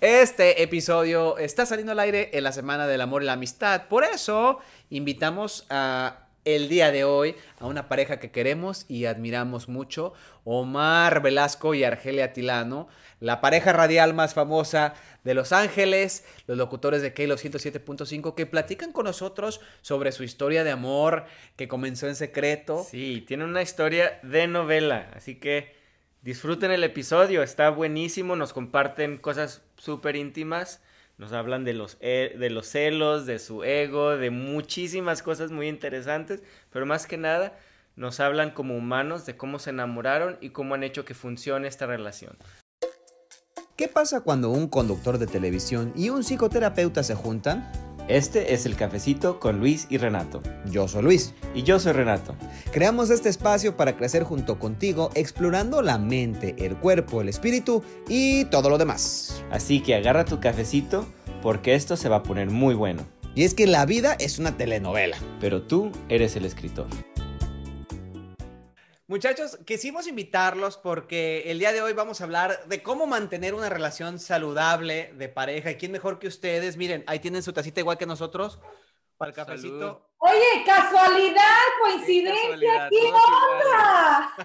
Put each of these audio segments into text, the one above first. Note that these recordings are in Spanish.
Este episodio está saliendo al aire en la Semana del Amor y la Amistad. Por eso invitamos a el día de hoy a una pareja que queremos y admiramos mucho, Omar Velasco y Argelia Tilano, la pareja radial más famosa de Los Ángeles, los locutores de Kalo 107.5 que platican con nosotros sobre su historia de amor que comenzó en secreto. Sí, tiene una historia de novela, así que disfruten el episodio, está buenísimo, nos comparten cosas súper íntimas. Nos hablan de los, e, de los celos, de su ego, de muchísimas cosas muy interesantes, pero más que nada nos hablan como humanos de cómo se enamoraron y cómo han hecho que funcione esta relación. ¿Qué pasa cuando un conductor de televisión y un psicoterapeuta se juntan? Este es el cafecito con Luis y Renato. Yo soy Luis. Y yo soy Renato. Creamos este espacio para crecer junto contigo, explorando la mente, el cuerpo, el espíritu y todo lo demás. Así que agarra tu cafecito porque esto se va a poner muy bueno. Y es que la vida es una telenovela. Pero tú eres el escritor. Muchachos, quisimos invitarlos porque el día de hoy vamos a hablar de cómo mantener una relación saludable de pareja. ¿Y quién mejor que ustedes? Miren, ahí tienen su tacita igual que nosotros para el cafecito. Oye, casualidad, coincidencia, ¿qué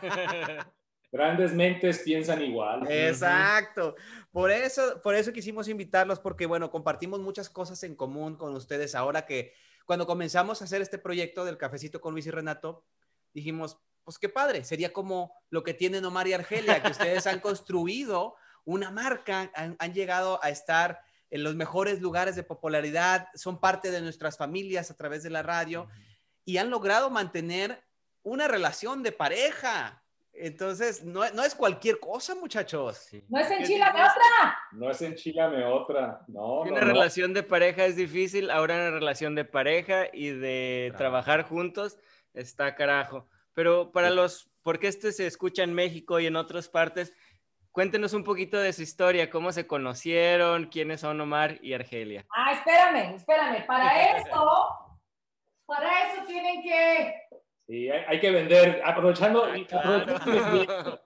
onda? Grandes mentes piensan igual. Exacto. Por eso, por eso quisimos invitarlos porque, bueno, compartimos muchas cosas en común con ustedes ahora que cuando comenzamos a hacer este proyecto del cafecito con Luis y Renato, dijimos, pues qué padre, sería como lo que tienen Omar y Argelia, que ustedes han construido una marca, han, llegado a estar en los mejores lugares de popularidad, son parte de nuestras familias a través de la radio y han logrado mantener una relación de pareja. Entonces, no, es cualquier cosa, muchachos. No es enchilame otra. No es enchilame otra. No, una relación de pareja es difícil, ahora una relación de pareja y de trabajar juntos está carajo. Pero para los, porque este se escucha en México y en otras partes, cuéntenos un poquito de su historia, cómo se conocieron, quiénes son Omar y Argelia. Ah, espérame, espérame. Para eso, para eso tienen que Sí, hay, que vender, aprovechando. Ah,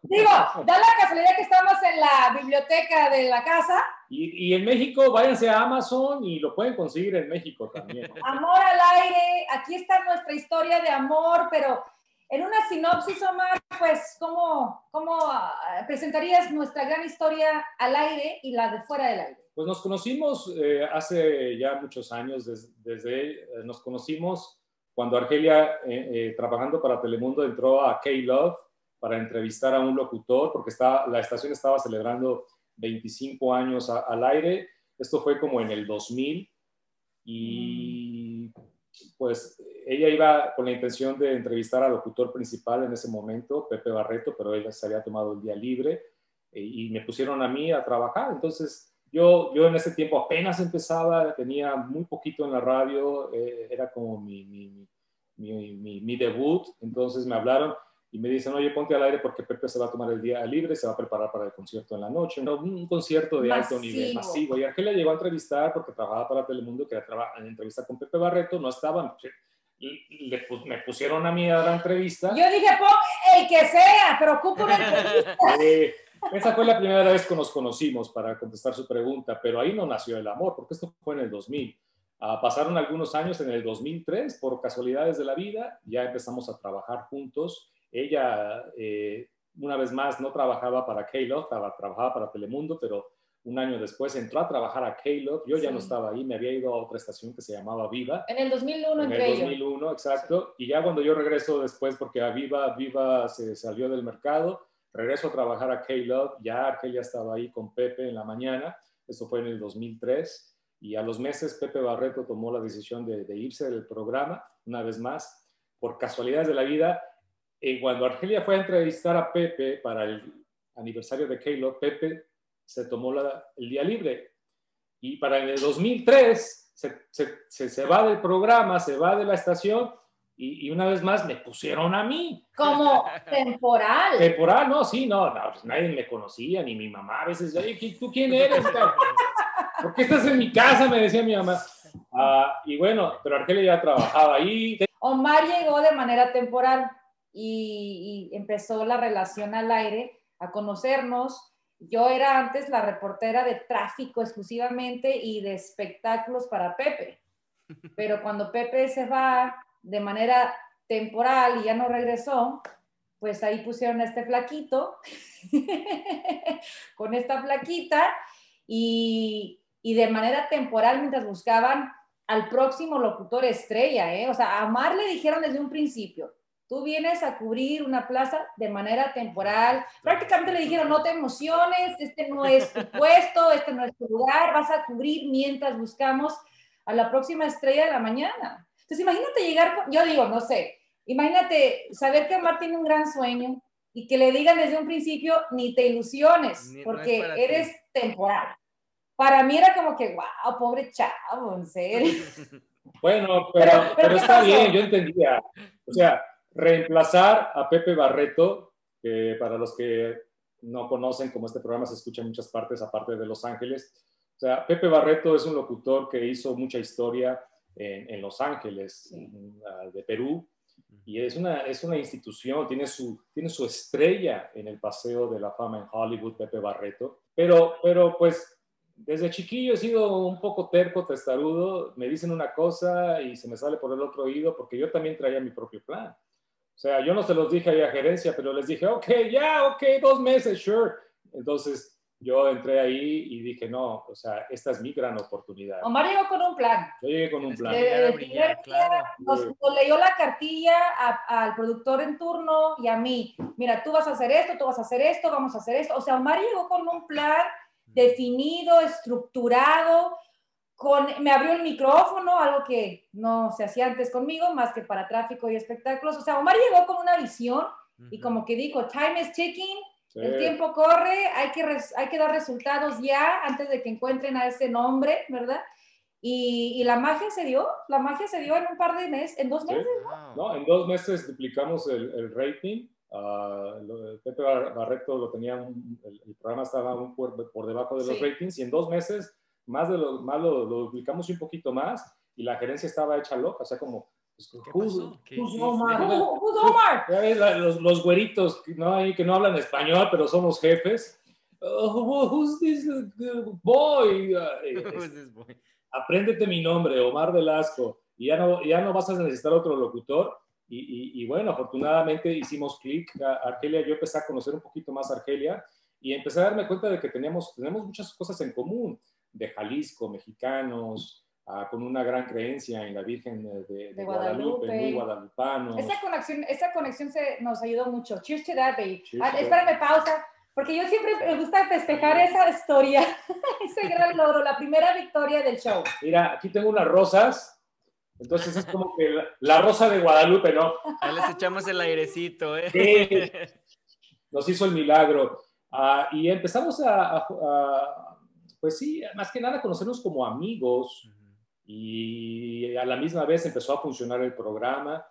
Digo, da la casualidad que estamos en la biblioteca de la casa. Y, y, en México, váyanse a Amazon y lo pueden conseguir en México también. Amor al aire, aquí está nuestra historia de amor, pero en una sinopsis, Omar, pues, ¿cómo, cómo ah, presentarías nuestra gran historia al aire y la de fuera del aire? Pues nos conocimos eh, hace ya muchos años, desde, eh, nos conocimos cuando Argelia, eh, trabajando para Telemundo, entró a K-Love para entrevistar a un locutor, porque estaba, la estación estaba celebrando 25 años al aire. Esto fue como en el 2000 y pues ella iba con la intención de entrevistar al locutor principal en ese momento, Pepe Barreto, pero ella se había tomado el día libre eh, y me pusieron a mí a trabajar. Entonces, yo, yo en ese tiempo apenas empezaba, tenía muy poquito en la radio, eh, era como mi, mi, mi, mi, debut, entonces me hablaron y me dicen, oye, ponte al aire porque Pepe se va a tomar el día libre, se va a preparar para el concierto en la noche, un concierto de alto nivel, masivo. Y Argelia llegó a entrevistar porque trabajaba para Telemundo, que era en entrevista con Pepe Barreto, no estaban, le, me pusieron a mí a la entrevista. Yo dije, el que sea, pero ocupo una entrevista. esa fue la primera vez que nos conocimos para contestar su pregunta, pero ahí no nació el amor, porque esto fue en el 2000. Ah, pasaron algunos años en el 2003, por casualidades de la vida, ya empezamos a trabajar juntos. Ella, eh, una vez más, no trabajaba para K-Love, trabajaba para Telemundo, pero un año después entró a trabajar a Caleb. Yo ya no estaba ahí, me había ido a otra estación que se llamaba Viva. En el 2001 En el 2001, exacto. Y ya cuando yo regreso después, porque a Viva, Viva se salió del mercado, regreso a trabajar a Caleb. Ya Argelia estaba ahí con Pepe en la mañana. Eso fue en el 2003. Y a los meses Pepe Barreto tomó la decisión de, irse del programa, una vez más, por casualidades de la vida. Y cuando Argelia fue a entrevistar a Pepe para el aniversario de Caleb, Pepe se tomó el día libre. Y para el 2003 se, se, se, va del programa, se va de la estación y, una vez más me pusieron a mí. Como temporal. temporal, no, sí, no, pues nadie me conocía, ni mi mamá. A veces, ¿tú quién eres? ¿Por qué estás en mi casa? Me decía mi mamá. Ah, y bueno, pero Argelia ya trabajaba ahí. Omar llegó de manera temporal y, y empezó la relación al aire, a conocernos yo era antes la reportera de tráfico exclusivamente y de espectáculos para Pepe. Pero cuando Pepe se va de manera temporal y ya no regresó, pues ahí pusieron a este flaquito con esta flaquita y, y, de manera temporal mientras buscaban al próximo locutor estrella, ¿eh? O sea, a Mar le dijeron desde un principio, Tú vienes a cubrir una plaza de manera temporal. Prácticamente le dijeron, no te emociones, este no es tu puesto, este no es tu lugar, vas a cubrir mientras buscamos a la próxima estrella de la mañana. Entonces, imagínate llegar, yo digo, no sé, imagínate saber que Omar tiene un gran sueño y que le digan desde un principio, ni te ilusiones, porque eres temporal. Para mí era como que, wow, pobre chavo, en serio. Bueno, pero, pero está bien, yo entendía. O sea, reemplazar a Pepe Barreto, que para los que no conocen, como este programa se escucha en muchas partes, aparte de Los Ángeles. O sea, Pepe Barreto es un locutor que hizo mucha historia en, Los Ángeles, de Perú, y es una, es una institución, tiene su, tiene su estrella en el Paseo de la Fama en Hollywood, Pepe Barreto. Pero, pero pues desde chiquillo he sido un poco terco, testarudo, me dicen una cosa y se me sale por el otro oído porque yo también traía mi propio plan. O sea, yo no se los dije ahí a gerencia, pero les dije, ok, ya, ok, dos meses, sure. Entonces yo entré ahí y dije, no, o sea, esta es mi gran oportunidad. Omar llegó con un plan. Yo llegué con un plan. nos, leyó la cartilla al productor en turno y a mí, mira, tú vas a hacer esto, tú vas a hacer esto, vamos a hacer esto. O sea, Omar llegó con un plan definido, estructurado, me abrió el micrófono, algo que no se hacía antes conmigo, más que para tráfico y espectáculos. O sea, Omar llegó con una visión y como que dijo, time is ticking, el tiempo corre, hay que, hay que dar resultados ya antes de que encuentren a ese nombre, ¿verdad? Y, la magia se dio, la magia se dio en un par de meses, en dos meses. ¿no? en dos meses duplicamos el, rating. Uh, Pepe Barreto lo tenía, el, programa estaba un por, por debajo de los ratings y en dos meses más, de lo, más lo, duplicamos un poquito más y la gerencia estaba hecha loca, o sea, como... Pues, Omar? Los, los, güeritos ¿no? Ahí que no hablan español, pero somos jefes. Oh, who's this boy? Apréndete mi nombre, Omar Velasco. Y ya no, ya no vas a necesitar otro locutor. Y, y, bueno, afortunadamente hicimos clic. Argelia, yo empecé a conocer un poquito más a Argelia y empecé a darme cuenta de que teníamos, tenemos muchas cosas en común de Jalisco, mexicanos, ah, con una gran creencia en la Virgen de, Guadalupe, muy guadalupanos. Esa conexión, esa conexión se, nos ayudó mucho. Cheers to that, baby. Ah, espérame, pausa, porque yo siempre me gusta festejar esa historia, ese gran logro, la primera victoria del show. Mira, aquí tengo unas rosas. Entonces es como que la, rosa de Guadalupe, ¿no? Ya les echamos el airecito, ¿eh? Sí, nos hizo el milagro. Ah, y empezamos a, pues sí, más que nada conocernos como amigos y a la misma vez empezó a funcionar el programa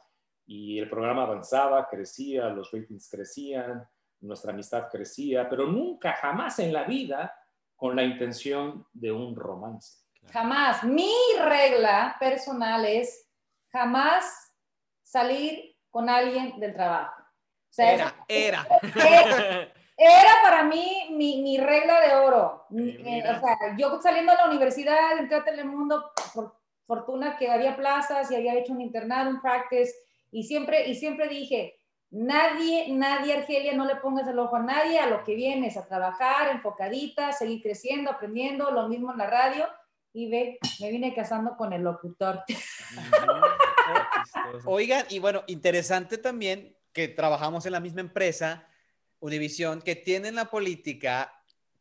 y el programa avanzaba, crecía, los ratings crecían, nuestra amistad crecía, pero nunca, jamás en la vida con la intención de un romance. Jamás. Mi regla personal es jamás salir con alguien del trabajo. era, era. Era para mí mi, mi regla de oro. Eh, o sea, yo saliendo de la universidad, entré a Telemundo, por fortuna que había plazas y había hecho un internado, un practice, y siempre, y siempre dije, nadie, nadie, Argelia, no le pongas el ojo a nadie, a lo que vienes, a trabajar, enfocadita, seguir creciendo, aprendiendo, lo mismo en la radio, y ve, me vine casando con el locutor. Oigan, y bueno, interesante también que trabajamos en la misma empresa, Univisión, que tienen la política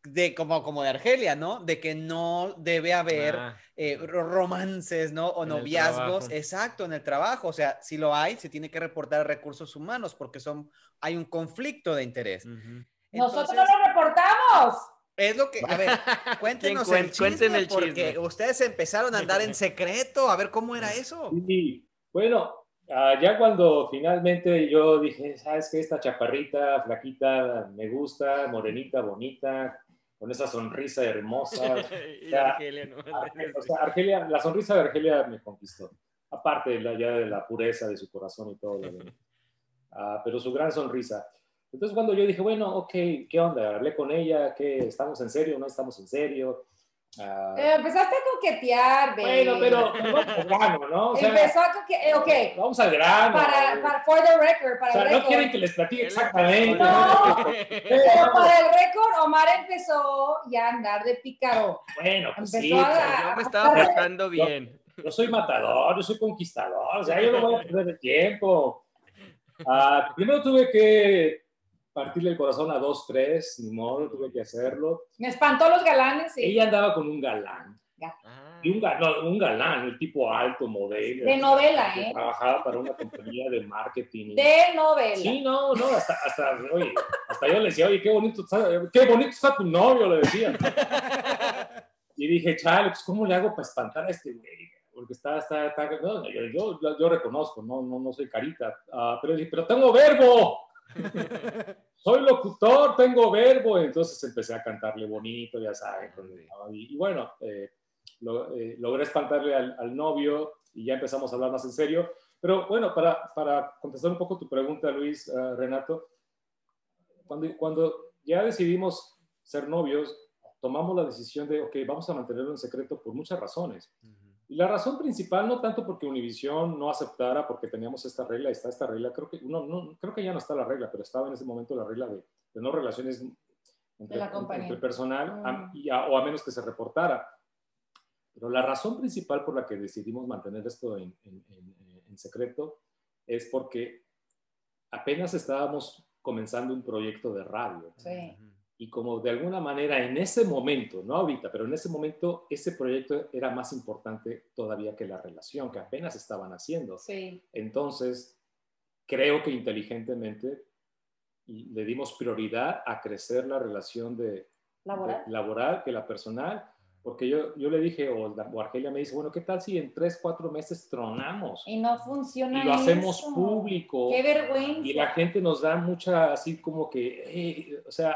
de como, como de Argelia, ¿no? De que no debe haber ah. eh, romances, ¿no? O noviazgos, exacto, en el trabajo. O sea, si lo hay, se tiene que reportar a recursos humanos porque son, hay un conflicto de interés. Nosotros no lo reportamos. Es lo que, a ver, cuéntenos el chisme, porque ustedes empezaron a andar en secreto, a ver cómo era eso. Sí, bueno, Ah, ya cuando finalmente yo dije, sabes que esta chaparrita, flaquita, me gusta, morenita, bonita, con esa sonrisa hermosa. Argelia, Argelia, la sonrisa de Argelia me conquistó. Aparte de la, ya de la pureza de su corazón y todo lo demás. Ah, pero su gran sonrisa. Entonces cuando yo dije, bueno, ok, ¿qué onda? Hablé con ella, ¿qué? ¿Estamos en serio? ¿No estamos en serio? Ah, eh, empezaste a coquetear, baby. Bueno, pero vamos al grano, ¿no? O sea, Empezó a coquetear, eh, ok. Vamos al grano. Para, para, for the record, para o sea, el no record. quieren que les platique exactamente. No, pero para el récord, Omar empezó ya a andar de pícaro. Bueno, pues Empezó sí. a- Yo me estaba portando bien. yo soy matador, yo soy conquistador, o sea, yo no voy a perder el tiempo. Ah, primero tuve que partirle el corazón a dos, tres, ni modo, tuve que hacerlo. Me espantó los galanes. Sí. Ella andaba con un galán. Ah, Y un, no, un galán, el tipo alto, modelo. De novela, que ¿eh? Trabajaba para una compañía de marketing. De novela. Sí, no, no, hasta, hasta, oye, hasta yo le decía, oye, qué bonito está, qué bonito está tu novio, le decía. Y dije, chale, pues, ¿cómo le hago para espantar a este güey? Porque está, está, está, no, yo, yo, yo reconozco, no, no, no soy carita, Ah, pero dije, pero tengo verbo. Soy locutor, tengo verbo. Entonces empecé a cantarle bonito, ya saben. Y, y bueno, eh, lo- eh, logré espantarle al, al novio y ya empezamos a hablar más en serio. Pero bueno, para, para contestar un poco tu pregunta, Luis, eh, Renato, cuando, cuando ya decidimos ser novios, tomamos la decisión de, ok, vamos a mantenerlo en secreto por muchas razones. Y la razón principal, no tanto porque Univision no aceptara, porque teníamos esta regla, está esta regla, creo que, no, no, creo que ya no está la regla, pero estaba en ese momento la regla de, de no relaciones entre, De la compañía. entre personal, a- Mm. y a- o a menos que se reportara. Pero la razón principal por la que decidimos mantener esto en, en- en- en secreto es porque apenas estábamos comenzando un proyecto de radio Sí. Y como de alguna manera en ese momento, no ahorita, pero en ese momento ese proyecto era más importante todavía que la relación que apenas estaban haciendo. Sí. Entonces, creo que inteligentemente le dimos prioridad a crecer la relación de, Laboral. de- laboral que la personal, porque yo, yo le dije, o, o Argelia me dice, bueno, ¿qué tal si en tres, cuatro meses tronamos? Y no funciona Y lo hacemos eso. público Qué vergüenza. y la gente nos da mucha, así como que, eh, o sea,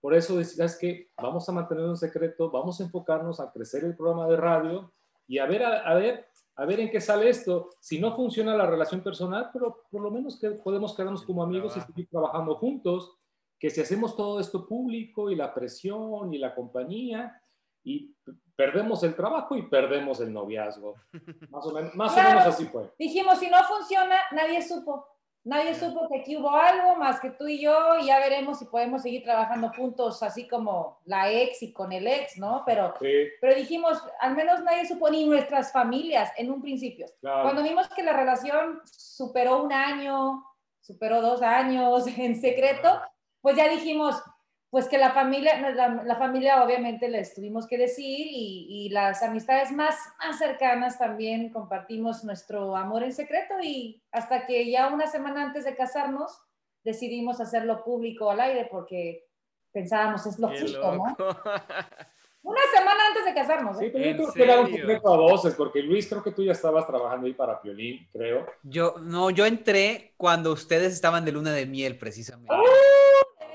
por eso decías que vamos a mantenerlo en secreto, vamos a enfocarnos a crecer el programa de radio y a ver, a, a ver, a ver en qué sale esto. Si no funciona la relación personal, pero por lo menos que podemos quedarnos como amigos y seguir trabajando juntos, que si hacemos todo esto público y la presión y la compañía y perdemos el trabajo y perdemos el noviazgo. Más o menos, más o Claro. menos así fue. Dijimos, si no funciona, nadie supo. Nadie supo que aquí hubo algo más que tú y yo y ya veremos si podemos seguir trabajando juntos, así como la ex y con el ex, ¿no? Pero, Sí, pero dijimos, al menos nadie supo, ni nuestras familias en un principio. claro. Cuando vimos que la relación superó un año, superó dos años en secreto, pues ya dijimos, pues que la familia, la, la familia obviamente les tuvimos que decir y, y las amistades más, más cercanas también compartimos nuestro amor en secreto y hasta que ya una semana antes de casarnos decidimos hacerlo público al aire porque pensábamos es lo Qué justo, ¿no? Una semana antes de casarnos. Sí, ¿eh? pero yo ¿En creo que era un secreto a voces, porque Luis, creo que tú ya estabas trabajando ahí para Piolín, creo. Yo, no, yo entré cuando ustedes estaban de luna de miel, precisamente. ¡Uh!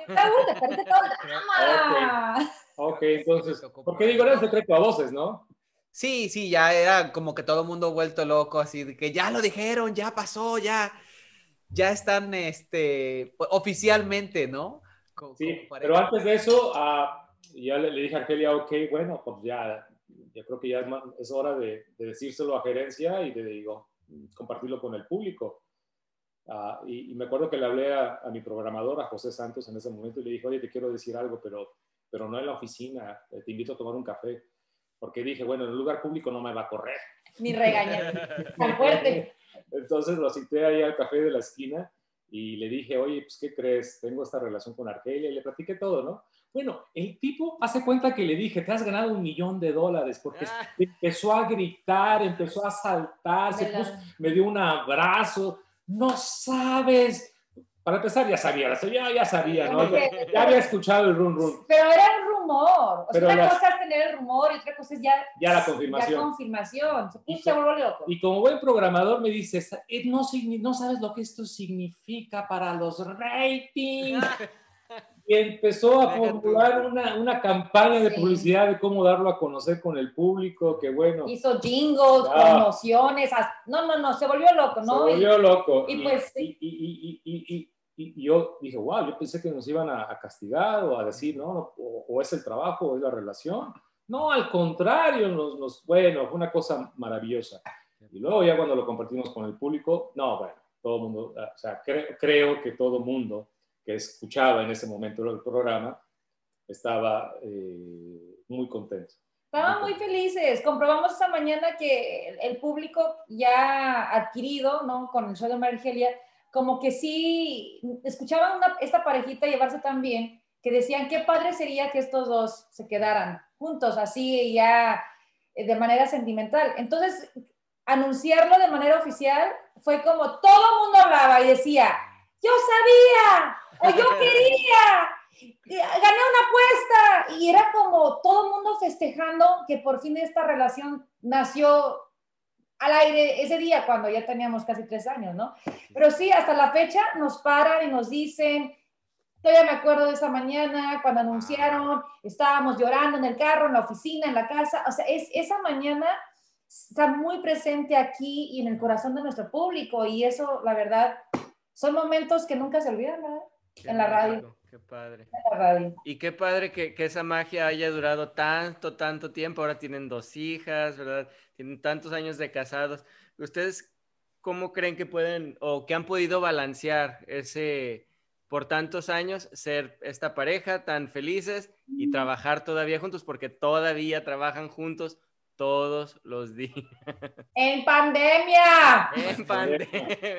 ¡Ah, uh, te perdiste todo el drama! Ok, entonces, porque digo, era un secreto a voces, ¿no? Sí, sí, ya era como que todo el mundo vuelto loco, así de que ya lo dijeron, ya pasó, ya, ya están, este, oficialmente, ¿no? Sí, pero antes de eso, ah, ya le, le dije a Argelia, ok, bueno, pues ya, yo creo que ya es, es hora de, de decírselo a gerencia y de, digo, compartirlo con el público. Ah, y, y me acuerdo que le hablé a, a mi programador, a José Santos, en ese momento, y le dije, oye, te quiero decir algo, pero, pero no en la oficina, eh, te invito a tomar un café. Porque dije, bueno, en un lugar público no me va a correr. Ni regañar. Tan fuerte. Entonces lo cité ahí al café de la esquina y le dije, oye, pues, ¿qué crees? Tengo esta relación con Argelia y le platiqué todo, ¿no? Bueno, el tipo hace cuenta que le dije, te has ganado un millón de dólares porque Ah. empezó a gritar, empezó a saltar, se puso- me dio un abrazo. No sabes. Para empezar, ya sabía, ya, ya sabía, ¿no? Ya, ya había escuchado el run run. Pero era el rumor. O sea, una las- cosa es tener el rumor y otra cosa es ya, Ya la confirmación. ya confirmación. Se, Y se volvió loco. Y como buen programador me dice, "Eh, no, no sabes lo que esto significa para los ratings. Y empezó a formular una, una campaña de Sí. publicidad de cómo darlo a conocer con el público, que bueno, Hizo jingles, Ya. promociones. No, no, no, se volvió loco, se ¿no? Y- volvió loco. y pues, sí. y, y- y- y- y- y, yo dije, wow, yo pensé que nos iban a, castigar o a decir, no, o, es el trabajo o es la relación. No, al contrario, nos, nos, bueno, fue una cosa maravillosa. Y luego ya cuando lo compartimos con el público, no, bueno, todo el mundo, o sea, creo que todo el mundo que escuchaba en ese momento el programa estaba eh, muy contento. Estaban muy felices. Comprobamos esta mañana que el público ya adquirido, ¿no? Con el show de Margelia, como que sí escuchaban esta parejita llevarse tan bien que decían qué padre sería que estos dos se quedaran juntos, así ya eh, de manera sentimental. Entonces, anunciarlo de manera oficial fue como todo el mundo hablaba y decía, yo sabía, o yo quería, gané una apuesta. Y era como todo el mundo festejando que por fin esta relación nació al aire ese día, cuando ya teníamos casi tres años, ¿no? Pero sí, hasta la fecha nos paran y nos dicen, todavía me acuerdo de esa mañana cuando anunciaron, estábamos llorando en el carro, en la oficina, en la casa, o sea, es, esa mañana está muy presente aquí y en el corazón de nuestro público y eso, la verdad, son momentos que nunca se olvidan, ¿verdad? en la radio. Qué padre. En la radio. Y qué padre que, que, esa magia haya durado tanto, tanto tiempo. Ahora tienen dos hijas, ¿verdad? Tienen tantos años de casados. ¿Ustedes cómo creen que pueden o que han podido balancear ese, por tantos años, ser esta pareja tan felices y trabajar todavía juntos? Porque todavía trabajan juntos todos los días. En pandemia. En pandemia.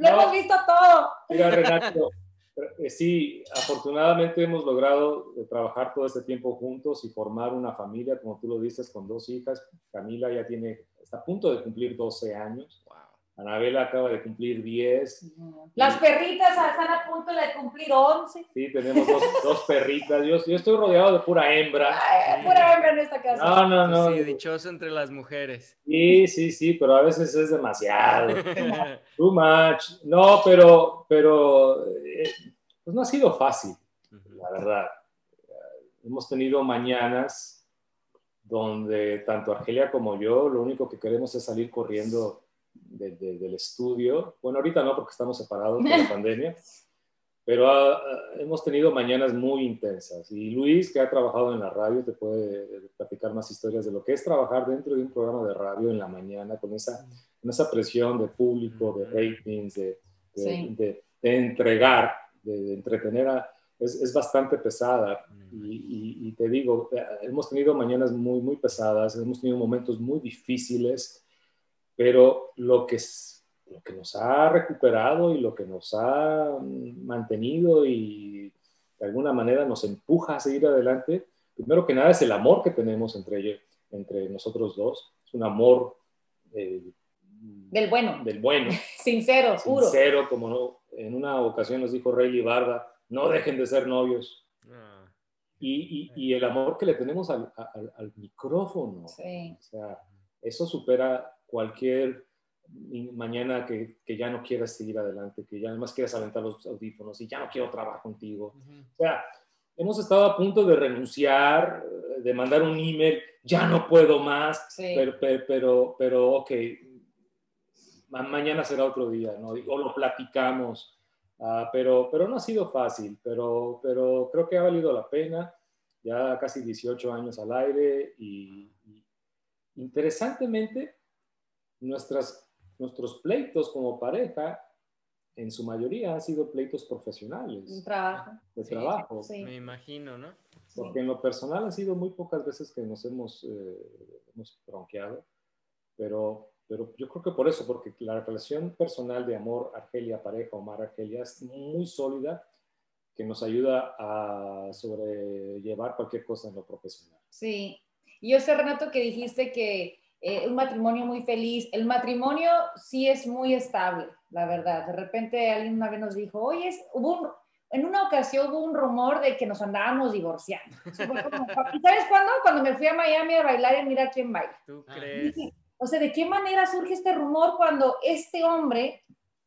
Lo hemos visto todo. Mira, Renato, eh, sí, afortunadamente hemos logrado eh, trabajar todo este tiempo juntos y formar una familia, como tú lo dices, con dos hijas. Camila ya tiene, está a punto de cumplir 12 años. Anabela acaba de cumplir 10. Las perritas están a punto de cumplir 11. Sí, tenemos dos, perritas. Yo, yo, estoy rodeado de pura hembra. pura hembra en esta casa. No, no, no. Sí, dichoso entre las mujeres. Sí, sí, sí, pero a veces es demasiado. Too much. No, pero, pero eh, pues no ha sido fácil, la verdad. Hemos tenido mañanas donde tanto Argelia como yo lo único que queremos es salir corriendo del estudio. Bueno, ahorita no porque estamos separados por la pandemia, pero ah, ah, hemos tenido mañanas muy intensas. Y Luis, que ha trabajado en la radio, te puede platicar más historias de lo que es trabajar dentro de un programa de radio en la mañana con esa, con esa presión de público, de ratings, de, de, entregar, de, entretener es, es, bastante pesada. Y, y, te digo, eh, hemos tenido mañanas muy, muy pesadas, hemos tenido momentos muy difíciles pero lo que, lo que nos ha recuperado y lo que nos ha mantenido y de alguna manera nos empuja a seguir adelante, primero que nada es el amor que tenemos entre, entre nosotros dos. Es un amor eh, del bueno. Del bueno. Sincero, puro. Sincero, como en una ocasión nos dijo Rey Barba, no dejen de ser novios. Ah. Y, y, el amor que le tenemos al, al, micrófono. Sí. O sea, eso supera cualquier mañana que, que, ya no quieras seguir adelante, que ya más quieras aventar los audífonos y ya no quiero trabajar contigo. O sea, hemos estado a punto de renunciar, de mandar un email, ya no puedo más, pero, pero, pero, ok, mañana será otro día, ¿no? O lo platicamos, uh, pero, pero no ha sido fácil, pero, pero creo que ha valido la pena, ya casi 18 años al aire y, y interesantemente, nuestras, nuestros pleitos como pareja, en su mayoría han sido pleitos profesionales. De trabajo. De trabajo. Me imagino, ¿no? Porque en lo personal han sido muy pocas veces que nos hemos, eh, hemos bronqueado, pero, pero yo creo que por eso, porque la relación personal de amor Argelia, pareja, Omar Argelia, es muy sólida, que nos ayuda a sobrellevar cualquier cosa en lo profesional. Sí, y yo sé, Renato, que dijiste que eh, un matrimonio muy feliz. El matrimonio sí es muy estable, la verdad. De repente alguien una vez nos dijo, oye, hubo en una ocasión hubo un rumor de que nos andábamos divorciando. ¿Y sabes cuándo? Cuando me fui a Miami a bailar en Mira quién baila. ¿Tú crees? o sea, ¿de qué manera surge este rumor cuando este hombre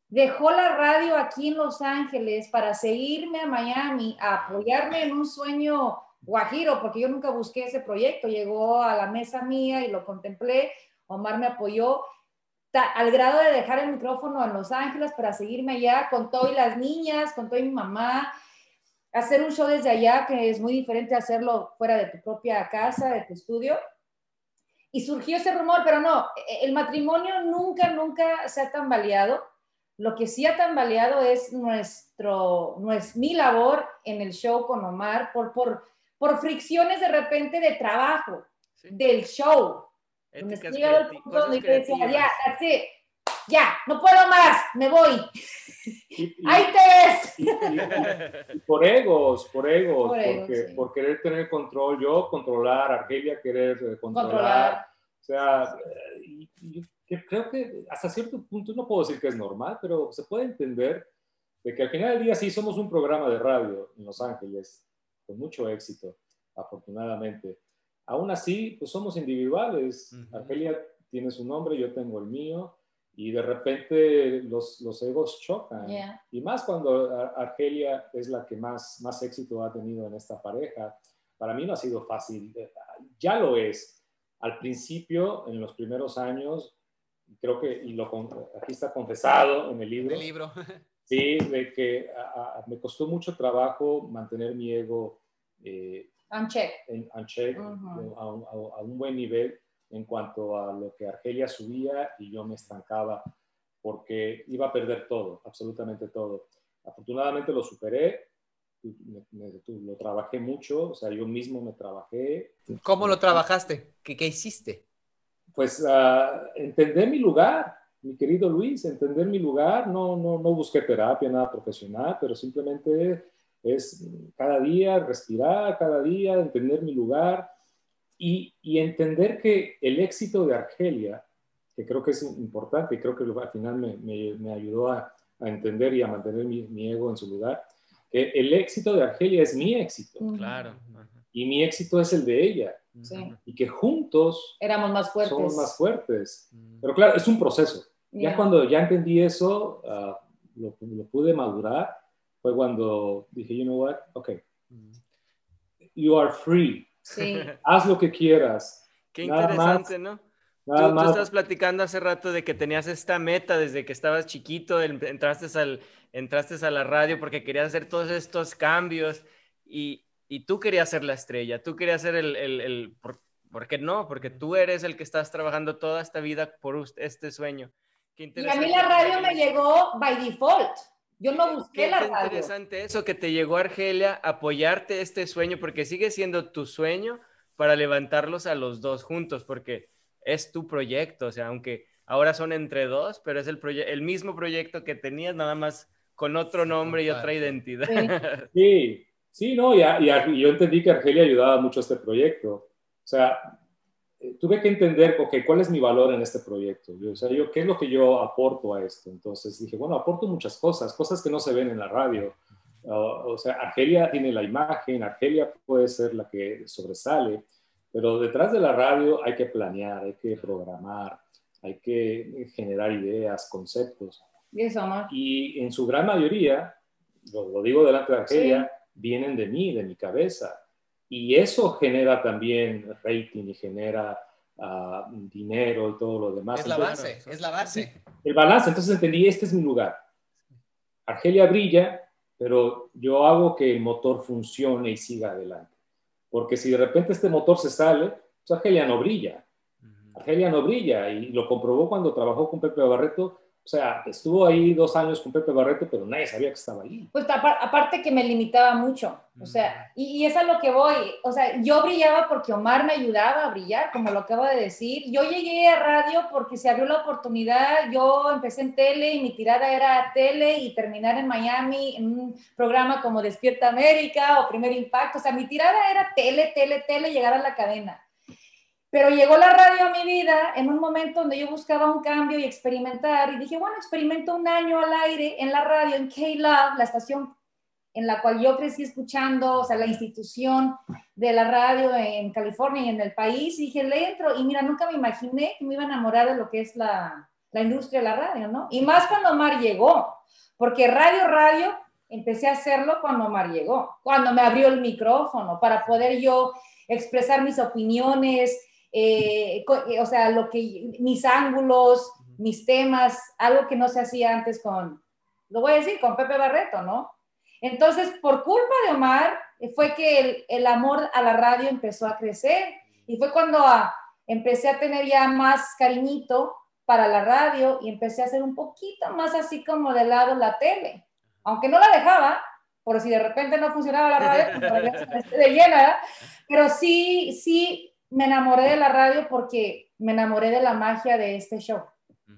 dejó la radio aquí en Los Ángeles para seguirme a Miami, a apoyarme en un sueño Guajiro, porque yo nunca busqué ese proyecto, llegó a la mesa mía y lo contemplé, Omar me apoyó al grado de dejar el micrófono en Los Ángeles para seguirme allá con todas las niñas, con toda mi mamá, hacer un show desde allá, que es muy diferente hacerlo fuera de tu propia casa, de tu estudio. Y surgió ese rumor, pero no, el matrimonio nunca, nunca se ha tambaleado. Lo que sí ha tambaleado es nuestro, es mi labor en el show con Omar por, por, por fricciones de repente de trabajo, del show. Éticas donde decía, ya, ya, no puedo más, me voy. Ahí te ves. por egos, por egos, porque, por querer tener control, yo controlar, Argelia querer eh, controlar. O sea, creo que hasta cierto punto, no puedo decir que es normal, pero se puede entender de que al final del día sí somos un programa de radio en Los Ángeles, con mucho éxito, afortunadamente. Aún así, pues somos individuales. Argelia tiene su nombre, yo tengo el mío, y de repente los, los egos chocan. Y más cuando Argelia es la que más, más éxito ha tenido en esta pareja. Para mí no ha sido fácil, ya lo es. Al principio, en los primeros años, creo que, y lo, aquí está confesado en el libro. El libro. sí, de que me costó mucho trabajo mantener mi ego eh, en, a, un, buen nivel en cuanto a lo que Argelia subía y yo me estancaba porque iba a perder todo, absolutamente todo. Afortunadamente lo superé, lo trabajé mucho, o sea, yo mismo me trabajé. ¿Cómo lo trabajaste? ¿Qué, qué hiciste? Pues uh, entender mi lugar, mi querido Luis, entender mi lugar, no, no, no busqué terapia, nada profesional, pero simplemente es cada día respirar, cada día entender mi lugar y, y entender que el éxito de Argelia, que creo que es importante, y creo que al final me, me, ayudó a, a, entender y a mantener mi, mi, ego en su lugar, que el éxito de Argelia es mi éxito. Claro. Y mi éxito es el de ella. Y que juntos éramos más fuertes. Somos más fuertes. Pero claro, es un proceso. Ya cuando ya entendí eso, ah, lo, lo, pude madurar fue cuando dije, you know what, ok, you are free. Sí. Haz lo que quieras. Qué interesante, ¿no? Tú, tú, estabas platicando hace rato de que tenías esta meta desde que estabas chiquito, entraste, al, entraste a la radio porque querías hacer todos estos cambios y, y tú querías ser la estrella, tú querías ser el, el, el por, ¿por, qué no? Porque tú eres el que estás trabajando toda esta vida por este sueño. Qué y a mí la radio me llegó by default. Yo no busqué la radio. interesante eso que te llegó Argelia apoyarte este sueño porque sigue siendo tu sueño para levantarlos a los dos juntos porque es tu proyecto, o sea, aunque ahora son entre dos, pero es el, el mismo proyecto que tenías nada más con otro nombre y otra identidad. Sí, sí, no, y, y, yo entendí que Argelia ayudaba mucho a este proyecto. O sea, tuve que entender, ok, ¿cuál es mi valor en este proyecto? Yo, o sea, yo, ¿qué es lo que yo aporto a esto? Entonces dije, bueno, aporto muchas cosas, cosas que no se ven en la radio. o sea, Argelia tiene la imagen, Argelia puede ser la que sobresale, pero detrás de la radio hay que planear, hay que programar, hay que generar ideas, conceptos. Y, eso, y en su gran mayoría, lo, digo delante de Argelia, vienen de mí, de mi cabeza y eso genera también rating y genera uh, dinero y todo lo demás. Es la base, es la base. El balance, entonces entendí, este es mi lugar. Argelia brilla, pero yo hago que el motor funcione y siga adelante. Porque si de repente este motor se sale, pues Argelia no brilla. Argelia no brilla y lo comprobó cuando trabajó con Pepe Barreto o sea, estuvo ahí dos años con Pepe Barreto, pero nadie sabía que estaba ahí. Pues aparte que me limitaba mucho, o sea, y, es a lo que voy, o sea, yo brillaba porque Omar me ayudaba a brillar, como lo acabo de decir. Yo llegué a radio porque se abrió la oportunidad, yo empecé en tele y mi tirada era tele y terminar en Miami en un programa como Despierta América o Primer Impacto, o sea, mi tirada era tele, tele, tele, llegar a la cadena. Pero llegó la radio a mi vida en un momento donde yo buscaba un cambio y experimentar y dije, bueno, experimento un año al aire en la radio, en K-Love, la estación en la cual yo crecí escuchando, o sea, la institución de la radio en California y en el país, y dije, le entro, y mira, nunca me imaginé que me iba a enamorar de lo que es la, la industria de la radio, ¿no? Y más cuando Omar llegó, porque radio, radio, empecé a hacerlo cuando Omar llegó, cuando me abrió el micrófono, para poder yo expresar mis opiniones, eh, eh, o sea, lo que, mis ángulos, mis temas, algo que no se hacía antes con, lo voy a decir, con Pepe Barreto, ¿no? Entonces, por culpa de Omar, fue que el, el amor a la radio empezó a crecer y fue cuando a, empecé a tener ya más cariñito para la radio y empecé a hacer un poquito más así como de lado la tele. Aunque no la dejaba, por si de repente no funcionaba la radio, de llena, pero sí, sí me enamoré de la radio porque me enamoré de la magia de este show.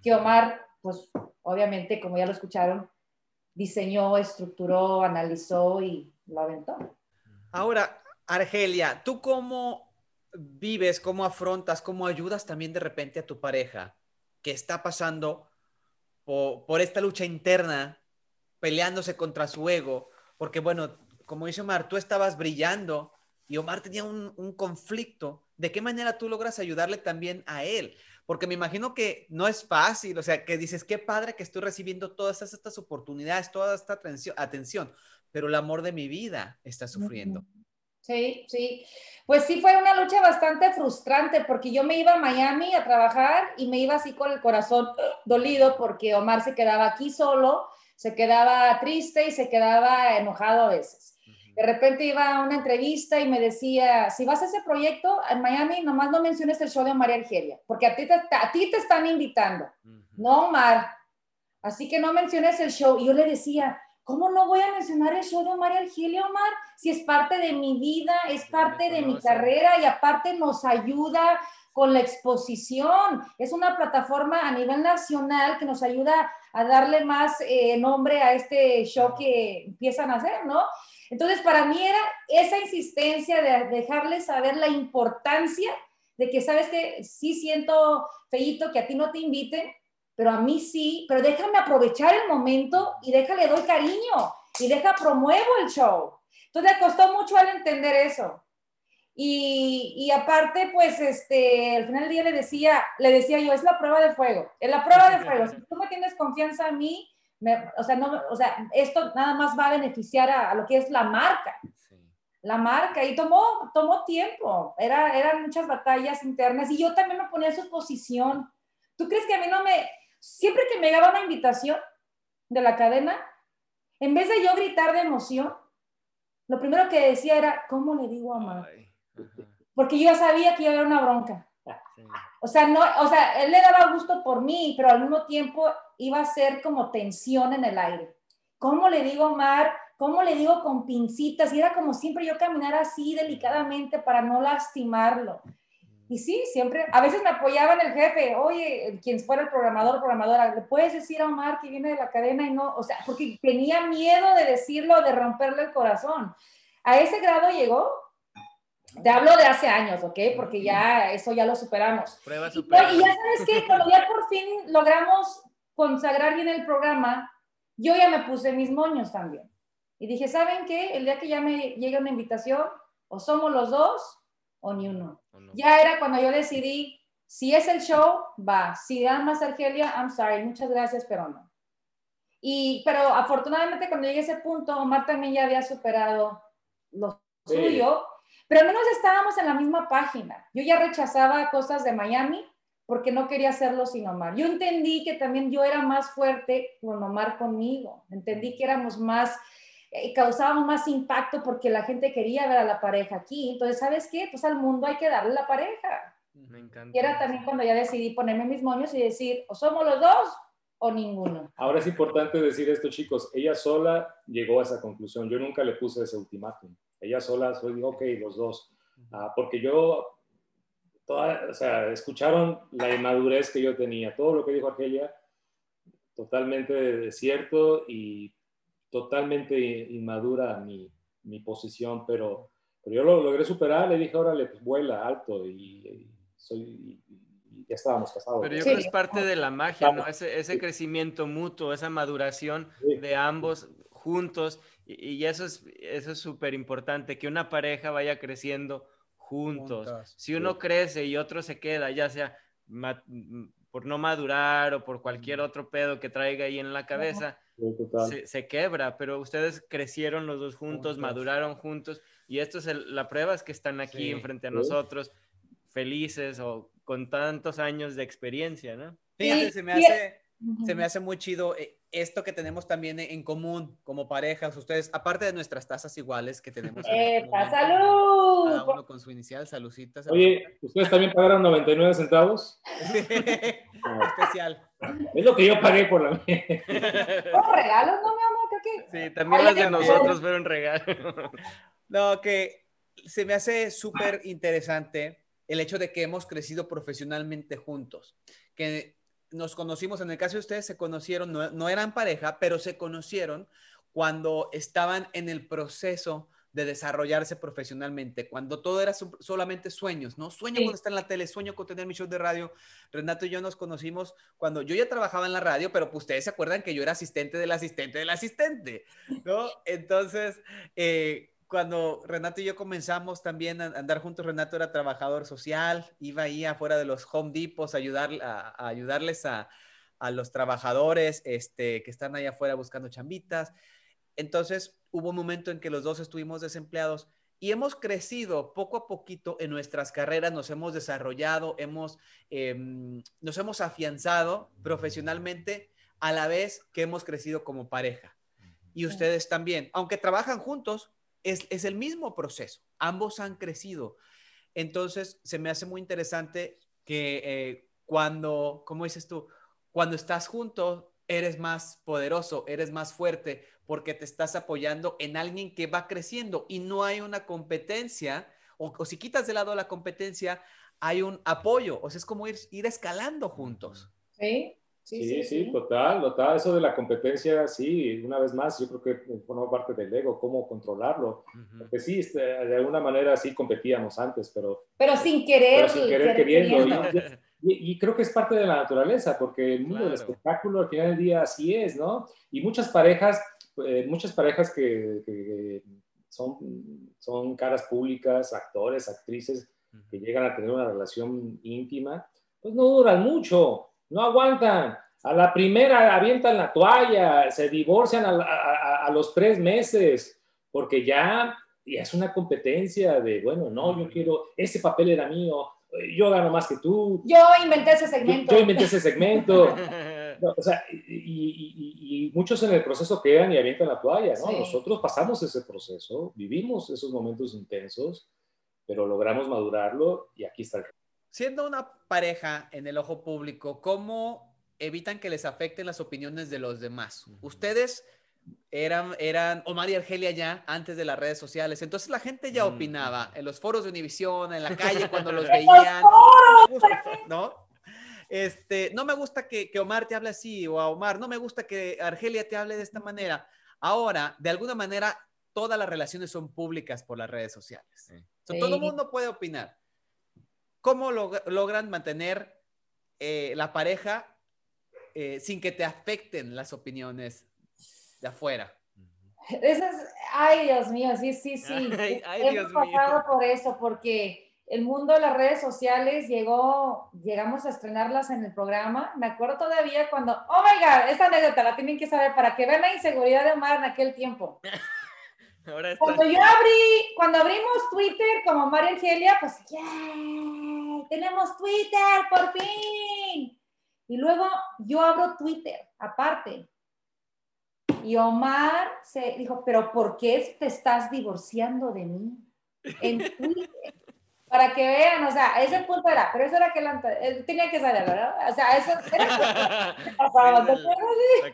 Que Omar, pues obviamente, como ya lo escucharon, diseñó, estructuró, analizó y lo aventó. Ahora, Argelia, ¿tú cómo vives, cómo afrontas, cómo ayudas también de repente a tu pareja que está pasando por, esta lucha interna, peleándose contra su ego? Porque bueno, como dice Omar, tú estabas brillando y Omar tenía un, un conflicto. ¿De qué manera tú logras ayudarle también a él? Porque me imagino que no es fácil, o sea, que dices, qué padre que estoy recibiendo todas estas oportunidades, toda esta atención, pero el amor de mi vida está sufriendo. Sí, sí. Pues sí fue una lucha bastante frustrante porque yo me iba a Miami a trabajar y me iba así con el corazón dolido porque Omar se quedaba aquí solo, se quedaba triste y se quedaba enojado a veces. De repente iba a una entrevista y me decía, si vas a ese proyecto en Miami, nomás no menciones el show de María Argelia, porque a ti te, a ti te están invitando, no Omar. Así que no menciones el show. Y yo le decía, ¿Cómo no voy a mencionar el show de María Argelia, Omar? Si es parte de mi vida, es parte de mi carrera y aparte nos ayuda con la exposición. Es una plataforma a nivel nacional que nos ayuda a darle más eh, nombre a este show que empiezan a hacer, ¿no? Entonces, para mí era esa insistencia de dejarles saber la importancia de que, sabes que sí siento feíto que a ti no te inviten, pero a mí sí, pero déjame aprovechar el momento y déjale doy cariño y deja promuevo el show. Entonces le costó mucho al entender eso. Y, y, aparte, pues, este, al final del día le decía, le decía yo, es la prueba de fuego, es la prueba de fuego. Si tú me tienes confianza en mí, o, sea, no, o sea, esto nada más va a beneficiar a, lo que es la marca. La marca, y tomó, tomó tiempo, Era, eran muchas batallas internas, y yo también me ponía en su posición. ¿Tú crees que a mí no me, siempre que me llegaba una invitación de la cadena, en vez de yo gritar de emoción, lo primero que decía era, ¿cómo le digo a mamá? Porque yo ya sabía que iba a haber una bronca. O sea, no, o sea, él le daba gusto por mí, pero al mismo tiempo iba a ser como tensión en el aire. ¿Cómo le digo a Omar? ¿Cómo le digo con pincitas? Y era como siempre yo caminar así delicadamente para no lastimarlo. Y sí, siempre, a veces me apoyaba en el jefe, oye, quien fuera el programador programadora, ¿le puedes decir a Omar que viene de la cadena y no? O sea, porque tenía miedo de decirlo, de romperle el corazón. A ese grado llegó, te hablo de hace años, ¿ok? Porque ya eso ya lo superamos. Prueba y, y ya sabes que cuando ya por fin logramos consagrar bien el programa, yo ya me puse mis moños también. Y dije, ¿saben qué? El día que ya me llegue una invitación, o somos los dos o ni uno. Ya era cuando yo decidí, si es el show, va. Si amas Argelia, I'm sorry, muchas gracias, pero no. Y, pero afortunadamente cuando llegué a ese punto, Omar también ya había superado lo suyo, pero al menos estábamos en la misma página. Yo ya rechazaba cosas de Miami porque no quería hacerlo sin Omar. Yo entendí que también yo era más fuerte con Omar conmigo. Entendí que éramos más eh, causábamos más impacto porque la gente quería ver a la pareja aquí. Entonces, ¿sabes qué? Pues al mundo hay que darle la pareja. Me encanta. Y era también cuando ya decidí ponerme mis moños y decir, o somos los dos o ninguno. Ahora es importante decir esto, chicos. Ella sola llegó a esa conclusión. Yo nunca le puse ese ultimátum. Ella sola dijo, ok, los dos. Ah, porque yo, toda, o sea, escucharon la inmadurez que yo tenía. Todo lo que dijo aquella, totalmente cierto y totalmente inmadura mi, mi posición, pero, pero, yo lo logré superar, le dije, órale, pues vuela alto y, soy, ya estábamos casados. Pero yo creo que es parte de la magia, ¿no? Ese, ese crecimiento mutuo, esa maduración de ambos juntos y, eso es eso es súper importante, que una pareja vaya creciendo juntos. Si uno crece y otro se queda, ya sea por no madurar o por cualquier otro pedo que traiga ahí en la cabeza, se, quebra, pero ustedes crecieron los dos juntos, maduraron juntos y esto es la prueba es que están aquí enfrente a nosotros, felices o con tantos años de experiencia, ¿no? Fíjate, se me hace, se me hace muy chido eh, esto que tenemos también en común como parejas, ustedes, aparte de nuestras tazas iguales que tenemos. ¡Epa, salud! Cada uno con su inicial, salucitas. Oye, ¿ustedes también pagaron 99 centavos? Especial. Es lo que yo pagué por la mía. regalos, no, mi amor? Creo que... Sí, también las de nosotros fueron regalos. No, que se me hace súper interesante el hecho de que hemos crecido profesionalmente juntos, que nos conocimos, en el caso de ustedes se conocieron, no, eran pareja, pero se conocieron cuando estaban en el proceso de desarrollarse profesionalmente, cuando todo era solamente sueños, ¿no? Sueño con estar en la tele, sueño con tener mi show de radio. Renato y yo nos conocimos cuando yo ya trabajaba en la radio, pero pues ustedes se acuerdan que yo era asistente del asistente del asistente, ¿no? Entonces, eh, cuando Renato y yo comenzamos también a andar juntos, Renato era trabajador social, iba ahí afuera de los Home Depots a, ayudar, a, ayudarles a, a, los trabajadores este, que están ahí afuera buscando chambitas. Entonces hubo un momento en que los dos estuvimos desempleados y hemos crecido poco a poquito en nuestras carreras, nos hemos desarrollado, hemos, em, nos hemos afianzado profesionalmente a la vez que hemos crecido como pareja. Y ustedes también, aunque trabajan juntos, es, el mismo proceso. Ambos han crecido. Entonces, se me hace muy interesante que eh, cuando, ¿cómo dices tú? Cuando estás juntos, eres más poderoso, eres más fuerte, porque te estás apoyando en alguien que va creciendo y no hay una competencia, o, si quitas de lado la competencia, hay un apoyo, o sea, es como ir, ir escalando juntos. Sí. Sí, sí, total, total. Eso de la competencia, sí, una vez más, yo creo que forma parte del ego, cómo controlarlo. Porque sí, este, de alguna manera sí competíamos antes, pero... Pero sin querer. Pero sin querer, queriendo. Y, creo que es parte de la naturaleza, porque el mundo del espectáculo al final del día así es, ¿no? Y muchas parejas, eh, muchas parejas que, son, son caras públicas, actores, actrices, que llegan a tener una relación íntima, pues no duran mucho no aguantan. A la primera avientan la toalla, se divorcian a, los tres meses, porque ya, es una competencia de, bueno, no, yo quiero, ese papel era mío, yo gano más que tú. Yo inventé ese segmento. Yo, inventé ese segmento. o sea, y, muchos en el proceso quedan y avientan la toalla, ¿no? Nosotros pasamos ese proceso, vivimos esos momentos intensos, pero logramos madurarlo y aquí está el Siendo una pareja en el ojo público, ¿cómo evitan que les afecten las opiniones de los demás? Ustedes eran, eran Omar y Argelia ya antes de las redes sociales, entonces la gente ya opinaba en los foros de Univisión, en la calle cuando los veían, ¿no? Este, no me gusta que, Omar te hable así o a Omar, no me gusta que Argelia te hable de esta manera. Ahora, de alguna manera, todas las relaciones son públicas por las redes sociales. Todo el mundo puede opinar. ¿Cómo logran mantener eh, la pareja eh, sin que te afecten las opiniones de afuera? ay, Dios mío, sí, sí, sí. Hemos pasado por eso, porque el mundo de las redes sociales llegó, llegamos a estrenarlas en el programa. Me acuerdo todavía cuando, oh my God, esta anécdota la tienen que saber para que vean la inseguridad de Omar en aquel tiempo. Cuando yo abrí, cuando abrimos Twitter como María Angelia, pues, Tenemos Twitter, por fin. Y luego yo abro Twitter, aparte. Y Omar se dijo, pero ¿por qué te estás divorciando de mí? En Twitter. Para que vean, o sea, ese punto era, pero eso era que eh, tenía que saber, ¿verdad? O sea, eso era...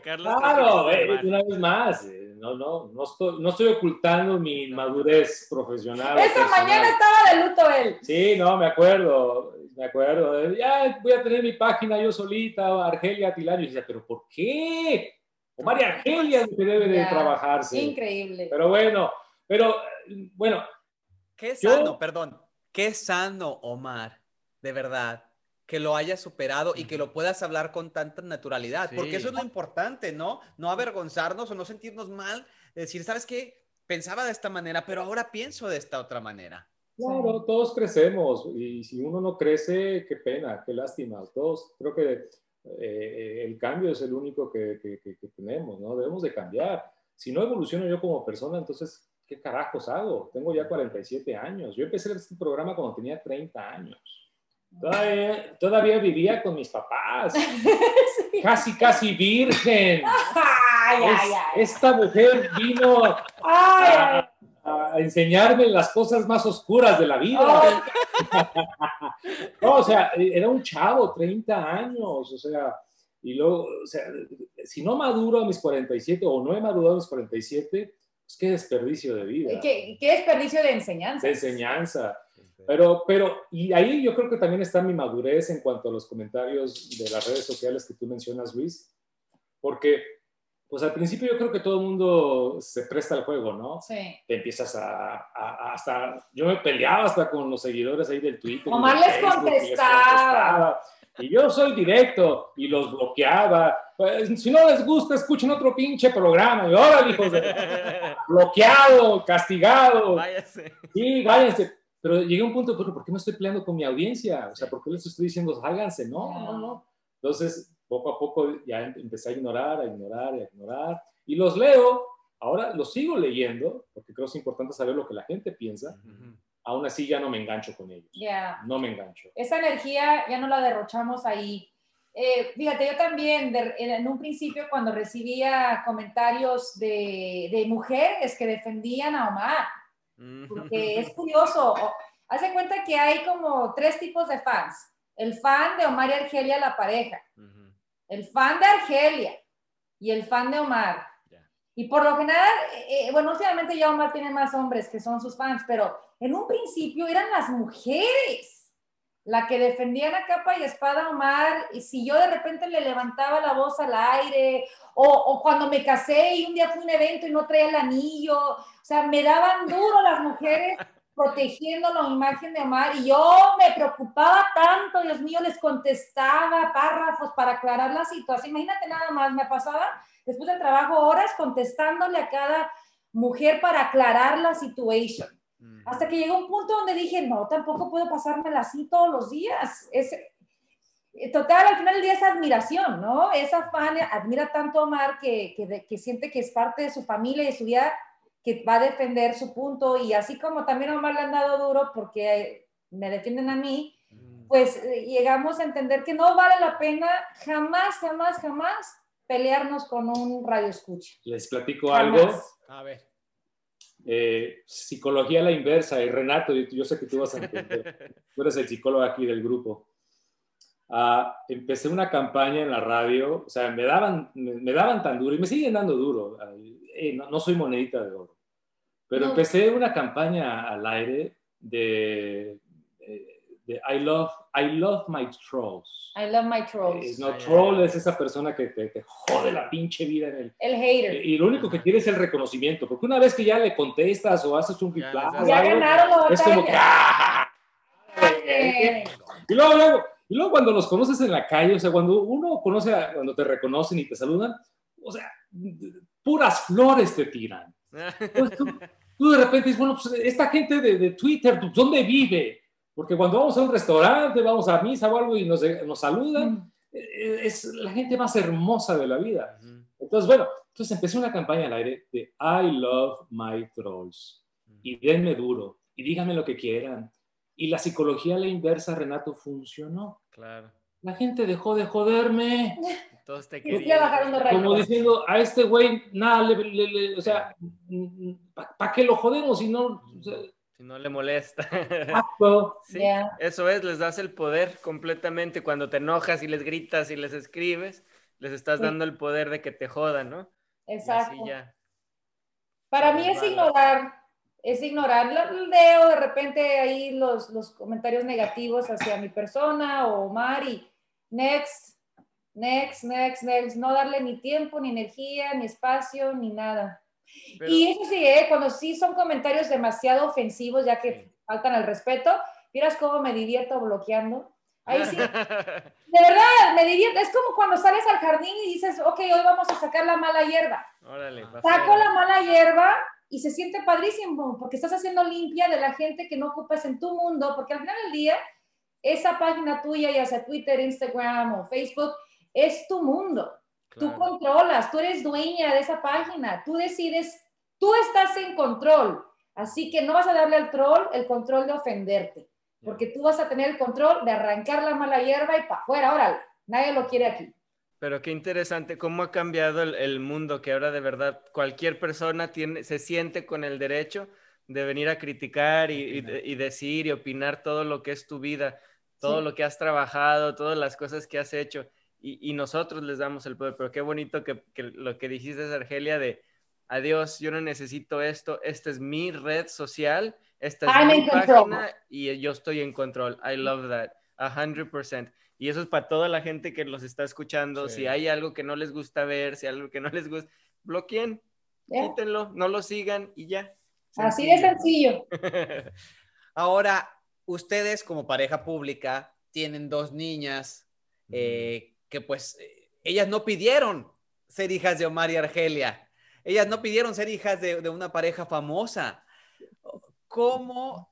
Claro, eh, una vez más. No, no, no estoy, no estoy ocultando mi madurez profesional. Esa mañana estaba de luto él. Sí, no, me acuerdo, me acuerdo. Ya voy a tener mi página yo solita, Argelia Tilario. Y decía, ¿pero por qué? O María Argelia que debe de trabajarse. Increíble. Pero bueno, pero bueno. Qué sano, perdón. Qué sano, Omar, de verdad que lo hayas superado y que lo puedas hablar con tanta naturalidad, porque eso es lo importante, ¿no? No avergonzarnos o no sentirnos mal, decir, ¿sabes qué? Pensaba de esta manera, pero ahora pienso de esta otra manera. Claro, todos crecemos y si uno no crece, qué pena, qué lástima. Todos, creo que eh, el cambio es el único que, que, tenemos, ¿no? Debemos de cambiar. Si no evoluciono yo como persona, entonces, ¿qué carajos hago? Tengo ya 47 años. Yo empecé este programa cuando tenía 30 años. Todavía, todavía vivía con mis papás. Casi, casi virgen. Ay, Es- ay, ay. esta mujer vino a, a enseñarme las cosas más oscuras de la vida. No, o sea, era un chavo, 30 años, o sea, y luego, o sea, si no maduro a mis 47 o no he madurado a mis 47, pues qué desperdicio de vida, ¿Qué, qué desperdicio de enseñanza. de enseñanza. Pero, pero, y ahí yo creo que también está mi madurez en cuanto a los comentarios de las redes sociales que tú mencionas, Luis, porque, pues al principio yo creo que todo el mundo se presta al juego, ¿no? Sí. Te empiezas a, a- a- hasta, yo me peleaba hasta con los seguidores ahí del Twitter. Omar les Facebook, y contestaba. contestaba. Y yo soy directo y los bloqueaba. Pues, si no les gusta, escuchen otro pinche programa. Y ahora, hijos de... Bloqueado, castigado. Váyase. Sí, váyanse. Pero llegué a un punto, ¿por qué me estoy peleando con mi audiencia? O sea, ¿por qué les estoy diciendo, háganse? No, no, no. Entonces, poco a poco ya em- empecé a ignorar, a ignorar, a ignorar. Y los leo. Ahora los sigo leyendo, porque creo que es importante saber lo que la gente piensa. Aún así ya no me engancho con ellos. Ya. No me engancho. Esa energía ya no la derrochamos ahí. Eh, fíjate, yo también, de- en en un principio, cuando recibía comentarios de, de mujeres que defendían a Omar, porque es curioso. de cuenta que hay como tres tipos de fans. El fan de Omar y Argelia, la pareja. El fan de Argelia y el fan de Omar. Y por lo general, eh, eh, bueno, últimamente ya Omar tiene más hombres que son sus fans, pero en un principio eran las mujeres la que defendían a capa y espada a Omar. Y si yo de repente le levantaba la voz al aire, o, o cuando me casé y un día fue un evento y no traía el anillo, o sea, me daban duro las mujeres protegiendo la imagen de Omar y yo me preocupaba tanto, Dios mío, les contestaba párrafos para aclarar la situación. Imagínate nada más, me pasaba después del trabajo horas contestándole a cada mujer para aclarar la situación. Hasta que llegó un punto donde dije, no, tampoco puedo pasármela así todos los días. Es, eh, total, al final del día es admiración, ¿no? Esa fan admira tanto a Omar que, que, siente que es parte de su familia y de su vida, que va a defender su punto. Y así como también a Omar le han dado duro porque eh, me defienden a mí, pues eh, llegamos a entender que no vale la pena jamás, jamás, jamás pelearnos con un radio escucha. Les platico algo. A ver. Eh, psicología a la inversa. Y Renato, yo, sé que tú vas a entender. Tú eres el psicólogo aquí del grupo. Ah, empecé una campaña en la radio, o sea, me daban, me, me daban tan duro y me siguen dando duro. Eh, no, no soy monedita de oro. Pero No. empecé una campaña al aire de, de, I, love, I love my trolls. I love my Eh, trolls. no, troll es esa persona que te, te jode la pinche vida en el, El hater. y lo único que quiere es el reconocimiento, porque una vez que ya le contestas o haces un Ya reply, Ya algo, ganaron la es como. ¡ah! Eh, Y luego, luego, y luego cuando los conoces en la calle, o sea, cuando uno conoce, a- cuando te reconocen y te saludan, o sea, puras flores te tiran. Pues tú, tú de repente dices, bueno, pues esta gente de, de Twitter, ¿dónde vive? Porque cuando vamos a un restaurante, vamos a misa o algo y nos, nos saludan, eh, es la gente más hermosa de la vida. Entonces, bueno, entonces empecé una campaña al aire de I love my trolls. Y denme duro. Y díganme lo que quieran. Y la psicología a la inversa, Renato, funcionó. Claro. La gente dejó de joderme. Todos te querían. Como diciendo, a este güey, nada, le, le- le- o sea, ¿para qué lo jodemos si no? o sea, Si no le molesta. exacto. Sí, eso es, les das el poder completamente. Cuando te enojas y les gritas y les escribes, les estás Sí. dando el poder de que te jodan, ¿no? Y Exacto. así ya. Para mí es ignorar, es ignorar. Lo- Leo de repente ahí los, los comentarios negativos hacia mi persona o Omar y next, next, next, next. No darle ni tiempo, ni energía, ni espacio, ni nada. Pero- Y eso sí, ¿eh? cuando sí son comentarios demasiado ofensivos, ya que Sí. faltan al respeto, miras cómo me divierto bloqueando. Ahí sí, de verdad, me divierto. Es como cuando sales al jardín y dices, ok, hoy vamos a sacar la mala hierba. Órale, Saco la mala hierba y se siente padrísimo porque estás haciendo limpia de la gente que no ocupas en tu mundo, porque al final del día, esa página tuya, ya sea Twitter, Instagram o Facebook, es tu mundo. Tú controlas, tú eres dueña de esa página, tú decides, tú estás en control. Así que no vas a darle al troll el control de ofenderte. porque tú vas a tener el control de arrancar la mala hierba y para afuera, órale, nadie lo quiere aquí. Pero qué interesante cómo ha cambiado el, mundo, que ahora de verdad cualquier persona tiene, se siente con el derecho de venir a criticar y, decir y opinar todo lo que es tu vida, todo lo que has trabajado, todas las cosas que has hecho. Y, nosotros les damos el poder. Pero qué bonito que, lo que dijiste, Argelia, de adiós, yo no necesito esto, esta es mi red social, esta es mi página y yo estoy en control. I love that, a hundred percent. Y eso es para toda la gente que los está escuchando. Si hay algo que no les gusta ver, si hay algo que no les gusta, bloqueen, quítenlo, no lo sigan y ya. Así de sencillo. Ahora, ustedes como pareja pública tienen dos niñas eh, que pues eh, ellas no pidieron ser hijas de Omar y Argelia. Ellas no pidieron ser hijas de, de una pareja famosa. ¿Cómo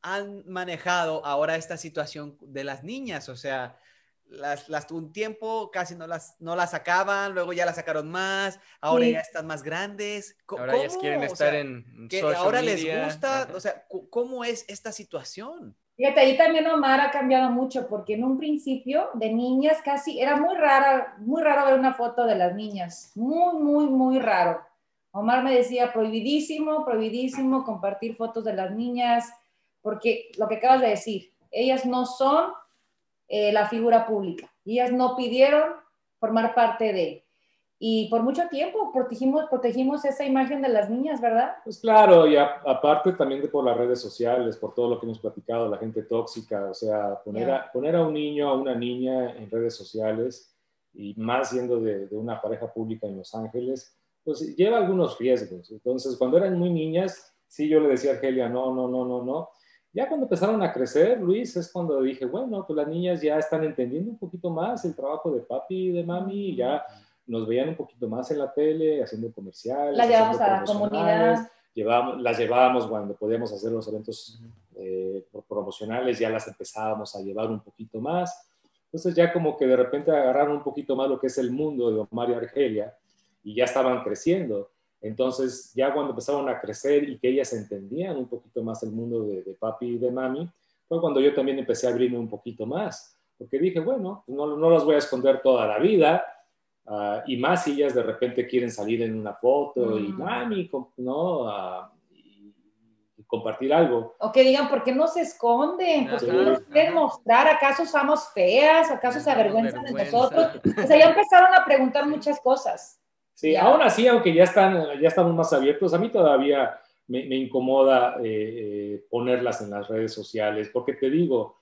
han manejado ahora esta situación de las niñas? O sea, las, las, un tiempo casi no las, no las sacaban, luego ya las sacaron más, ahora ya están más grandes. Ahora ellas quieren estar en que ahora les gusta, o sea, ¿cómo es esta situación? Fíjate, ahí también Omar ha cambiado mucho, porque en un principio de niñas casi era muy rara, muy raro ver una foto de las niñas, muy, muy, muy raro. Omar me decía prohibidísimo, prohibidísimo compartir fotos de las niñas, porque lo que acabas de decir, ellas no son eh, la figura pública. Ellas no pidieron formar parte de. Y por mucho tiempo protegimos, protegimos esa imagen de las niñas, ¿verdad? Pues claro, y aparte también de por las redes sociales, por todo lo que hemos platicado, la gente tóxica, o sea, poner, a, poner a un niño, a una niña en redes sociales, y más siendo de, de una pareja pública en Los Ángeles, pues lleva algunos riesgos. Entonces, cuando eran muy niñas, sí, yo le decía a Argelia, no, no, no, no, no. Ya cuando empezaron a crecer, Luis, es cuando dije, bueno, pues las niñas ya están entendiendo un poquito más el trabajo de papi y de mami, y ya nos veían un poquito más en la tele, haciendo comerciales. Las llevamos a la comunidad. Llevamos, las llevábamos cuando podíamos hacer los eventos eh, promocionales, ya las empezábamos a llevar un poquito más. Entonces ya como que de repente agarraron un poquito más lo que es el mundo de Omar y Argelia y ya estaban creciendo. Entonces, ya cuando empezaron a crecer y que ellas entendían un poquito más el mundo de, papi y de mami, fue cuando yo también empecé a abrirme un poquito más, porque dije, bueno, pues no, no las voy a esconder toda la vida, ah, y más si ellas de repente quieren salir en una foto y mm. mami, ¿no? Uh, y, compartir algo. O que digan, ¿por qué no se esconden? ¿Por qué no nos quieren mostrar? ¿Acaso somos feas? ¿Acaso se avergüenzan de nosotros? O sea, ya empezaron a preguntar muchas cosas. Sí, aún así, aunque ya, están, ya estamos más abiertos, a mí todavía me, incomoda eh, eh, ponerlas en las redes sociales, porque te digo,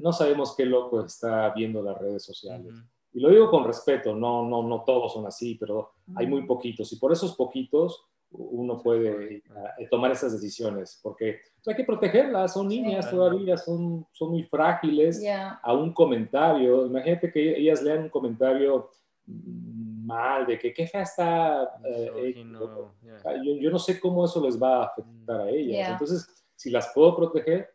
no sabemos qué loco está viendo las redes sociales. Y lo digo con respeto, no, no, no todos son así, pero hay muy poquitos. Y por esos poquitos uno puede eh, tomar esas decisiones, porque hay que protegerlas, son niñas todavía, son, son muy frágiles a un comentario. Imagínate que ellas lean un comentario mal, de que qué fea está. Eh, yo, no sé cómo eso les va a afectar a ellas. Entonces, si las puedo proteger,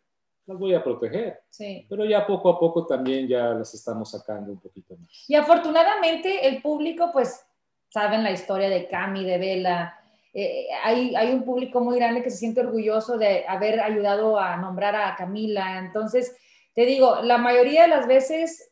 las voy a proteger. Sí. Pero ya poco a poco también ya las estamos sacando un poquito más. Y afortunadamente el público, pues, saben la historia de Cami, de Vela. Eh, hay, hay un público muy grande que se siente orgulloso de haber ayudado a nombrar a Camila. Entonces, te digo, la mayoría de las veces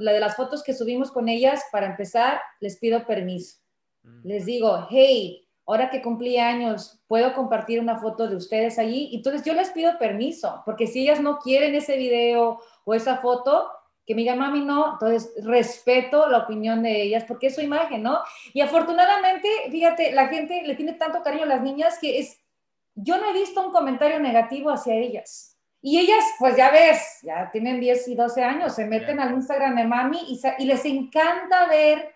la de las fotos que subimos con ellas, para empezar, les pido permiso. Mm. Les digo, hey, ahora que cumplí años, ¿puedo compartir una foto de ustedes allí? Entonces yo les pido permiso, porque si ellas no quieren ese video o esa foto, que me digan, mami, no, entonces respeto la opinión de ellas, porque es su imagen, ¿no? Y afortunadamente, fíjate, la gente le tiene tanto cariño a las niñas que es, yo no he visto un comentario negativo hacia ellas. Y ellas, pues ya ves, ya tienen 10 y 12 años, se meten al Instagram de mami y, y, les encanta ver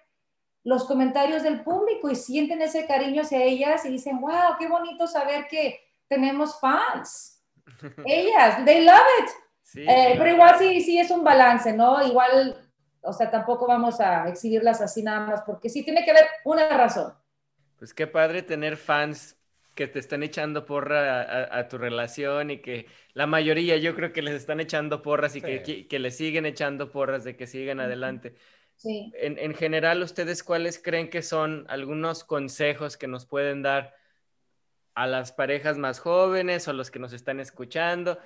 los comentarios del público y sienten ese cariño hacia ellas y dicen, wow, qué bonito saber que tenemos fans. ellas, they love it. Eh, pero igual sí, sí es un balance, ¿no? Igual, o sea, tampoco vamos a exhibirlas así nada más, porque sí tiene que haber una razón. Pues qué padre tener fans que te están echando porra a, tu relación y que la mayoría yo creo que les están echando porras y que, que, les siguen echando porras de que sigan adelante. Sí. En, en, general, ¿ustedes cuáles creen que son algunos consejos que nos pueden dar a las parejas más jóvenes o los que nos están escuchando?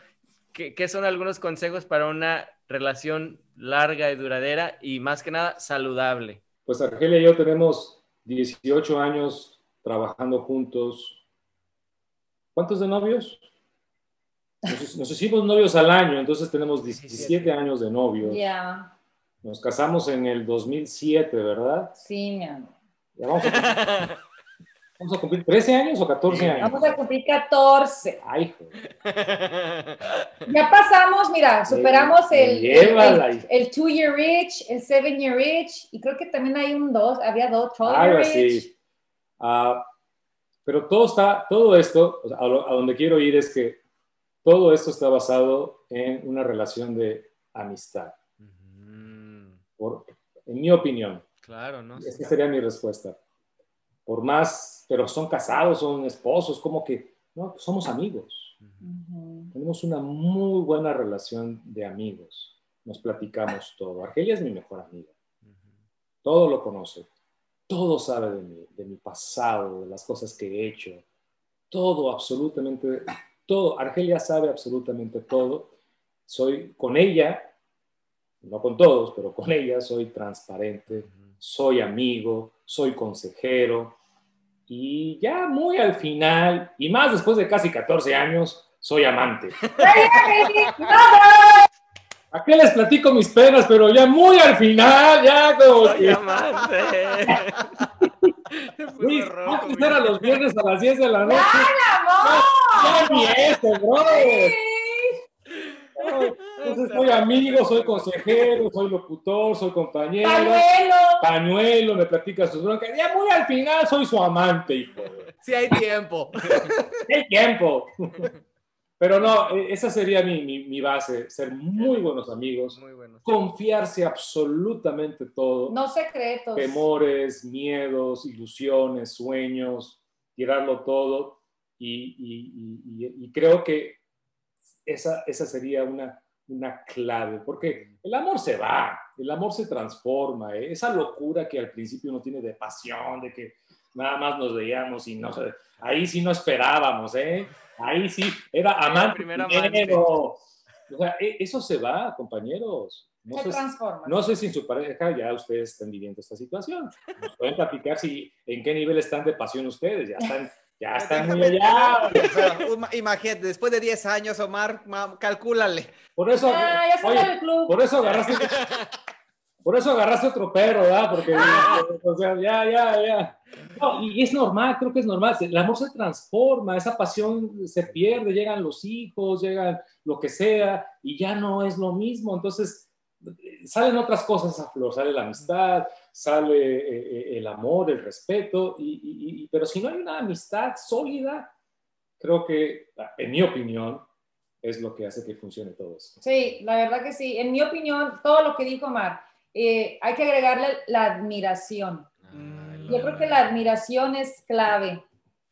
¿qué, ¿qué son algunos consejos para una relación larga y duradera y más que nada saludable? Pues Argelia y yo tenemos 18 años trabajando juntos. ¿Cuántos de novios? Nos, nos hicimos novios al año, entonces tenemos 17 años de novios. Ya, Nos casamos en el 2007, ¿verdad? sí, mi amor. Ya vamos, a cumplir, vamos a cumplir 13 años o 14 años. Vamos a cumplir 14. Ay, joder. Ya pasamos, mira, superamos el, el, el, el two year rich, el seven year rich, y creo que también hay un dos, había dos, 12 year rich. así. Ah, pero todo está, todo esto, o sea, a, lo- a donde quiero ir es que todo esto está basado en una relación de amistad, por, en mi opinión. claro, ¿no? Esa sería mi respuesta. Por más, pero son casados, son esposos, como que, no, pues somos amigos. Ujú. Tenemos una muy buena relación de amigos. Nos platicamos todo. Argelia es mi mejor amiga. Todo lo conoce. Todo sabe de mí, de mi pasado, de las cosas que he hecho. Todo, absolutamente, todo. Argelia sabe absolutamente todo. Soy con ella, no con todos, pero con ella soy transparente, soy amigo, soy consejero. Y ya muy al final, y más después de casi 14 años, soy amante. ¿A qué les platico mis penas? Pero ya muy al final, ya como Soy que... amante. Luis, era los viernes a las 10 de la noche. ¡Amor! Ya ni eso, brother. Sí. Entonces soy amigo, soy consejero, soy locutor, soy compañero, Pañuelo. pañuelo, me platica sus broncas. Ya muy al final soy su amante, hijo. Sí hay tiempo. ¡Qué tiempo! Pero no, e- esa sería mi, mi- mi base, ser muy buenos amigos, Muy bueno. confiarse absolutamente todo, No secretos. temores, miedos, ilusiones, sueños, tirarlo todo y, y- y- y- y creo que esa, esa sería una, una clave, porque el amor se va, el amor se transforma, ¿eh? esa locura que al principio uno tiene de pasión, de que nada más nos veíamos y no sé, ahí sí no esperábamos, ¿eh? ahí sí, era amante primer primero. O sea, e- eso se va, compañeros. No Se sé, transforma. no sé si en su pareja ya ustedes están viviendo esta situación. Nos pueden platicar si en qué nivel están de pasión ustedes. Ya están, ya muy. O sea, uma- imagínate, después de 10 años, Omar, ma- calcúlale. Por eso, Ah, ya oye, del club. por eso agarraste, por eso agarraste otro perro, ¿verdad? Porque, o sea, ya, ya, ya. No, y es normal, creo que es normal. El amor se transforma, esa pasión se pierde, llegan los hijos, llegan lo que sea, y ya no es lo mismo. Entonces, salen otras cosas a flor, sale la amistad, sale eh, eh, el amor, el respeto, y, y- y- pero si no hay una amistad sólida, creo que, en mi opinión, es lo que hace que funcione todo eso. Sí, la verdad que sí. En mi opinión, todo lo que dijo Omar, eh, hay que agregarle la admiración. Yo creo que la admiración es clave.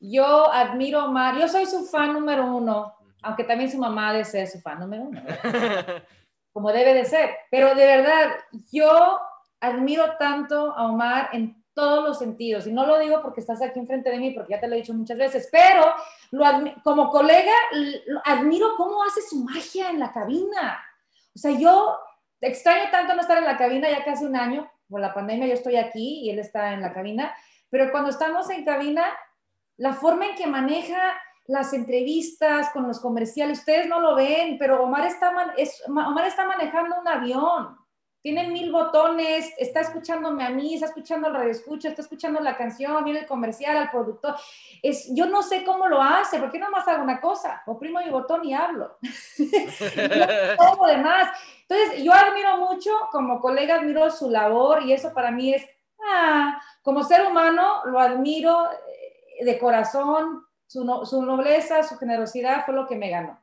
Yo admiro a Omar, yo soy su fan número uno, aunque también su mamá debe ser su fan número uno. como debe de ser. Pero de verdad, yo admiro tanto a Omar en todos los sentidos. Y no lo digo porque estás aquí enfrente de mí, porque ya te lo he dicho muchas veces, pero lo como colega, admiro cómo hace su magia en la cabina. O sea, yo extraño tanto no estar en la cabina ya casi un año. Por la pandemia yo estoy aquí y él está en la cabina. Pero cuando estamos en cabina, la forma en que maneja las entrevistas con los comerciales, ustedes no lo ven, pero Omar está, man- es- Ma- Omar está manejando un avión. Tiene mil botones, está escuchándome a mí, está escuchando el radio escucha, está escuchando la canción, viene el comercial, al productor. Es, yo no sé cómo lo hace, porque nomás hago una cosa, oprimo mi botón y hablo. todo demás. Entonces, yo admiro mucho, como colega admiro su labor y eso para mí es, ah, como ser humano lo admiro eh, de corazón, su, no- su nobleza, su generosidad fue lo que me ganó,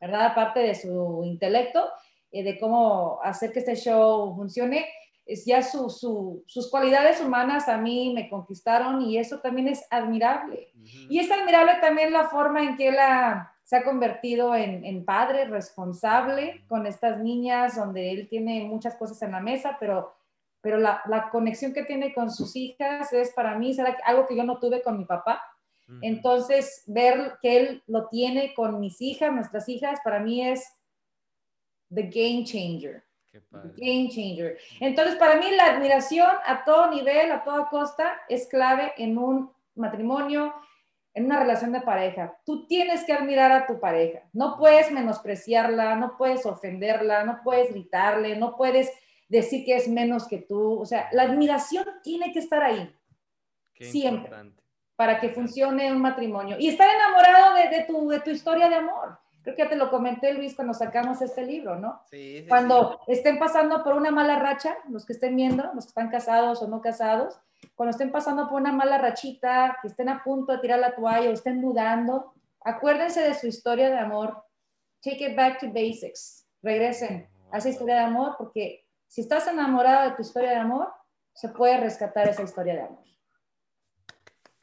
¿verdad? Aparte de su intelecto, eh, de cómo hacer que este show funcione, es ya su- su- sus cualidades humanas a mí me conquistaron y eso también es admirable. Y es admirable también la forma en que él ha- se ha convertido en, en padre responsable con estas niñas, donde él tiene muchas cosas en la mesa, pero, pero la, la conexión que tiene con sus hijas es para mí será algo que yo no tuve con mi papá. Entonces, ver que él lo tiene con mis hijas, nuestras hijas, para mí es the game changer. Game changer. Entonces, para mí la admiración a todo nivel, a toda costa, es clave en un matrimonio, en una relación de pareja. Tú tienes que admirar a tu pareja. No puedes menospreciarla, no puedes ofenderla, no puedes gritarle, no puedes decir que es menos que tú. O sea, la admiración tiene que estar ahí. siempre. Para que funcione un matrimonio. Y estar enamorado de, tu, de tu historia de amor creo que ya te lo comenté, Luis, cuando sacamos este libro, ¿no? Sí. cuando estén pasando por una mala racha, los que estén viendo, los que están casados o no casados, cuando estén pasando por una mala rachita, que estén a punto de tirar la toalla o estén dudando, acuérdense de su historia de amor. Take it back to basics. Regresen a esa historia de amor, porque si estás enamorado de tu historia de amor, se puede rescatar esa historia de amor.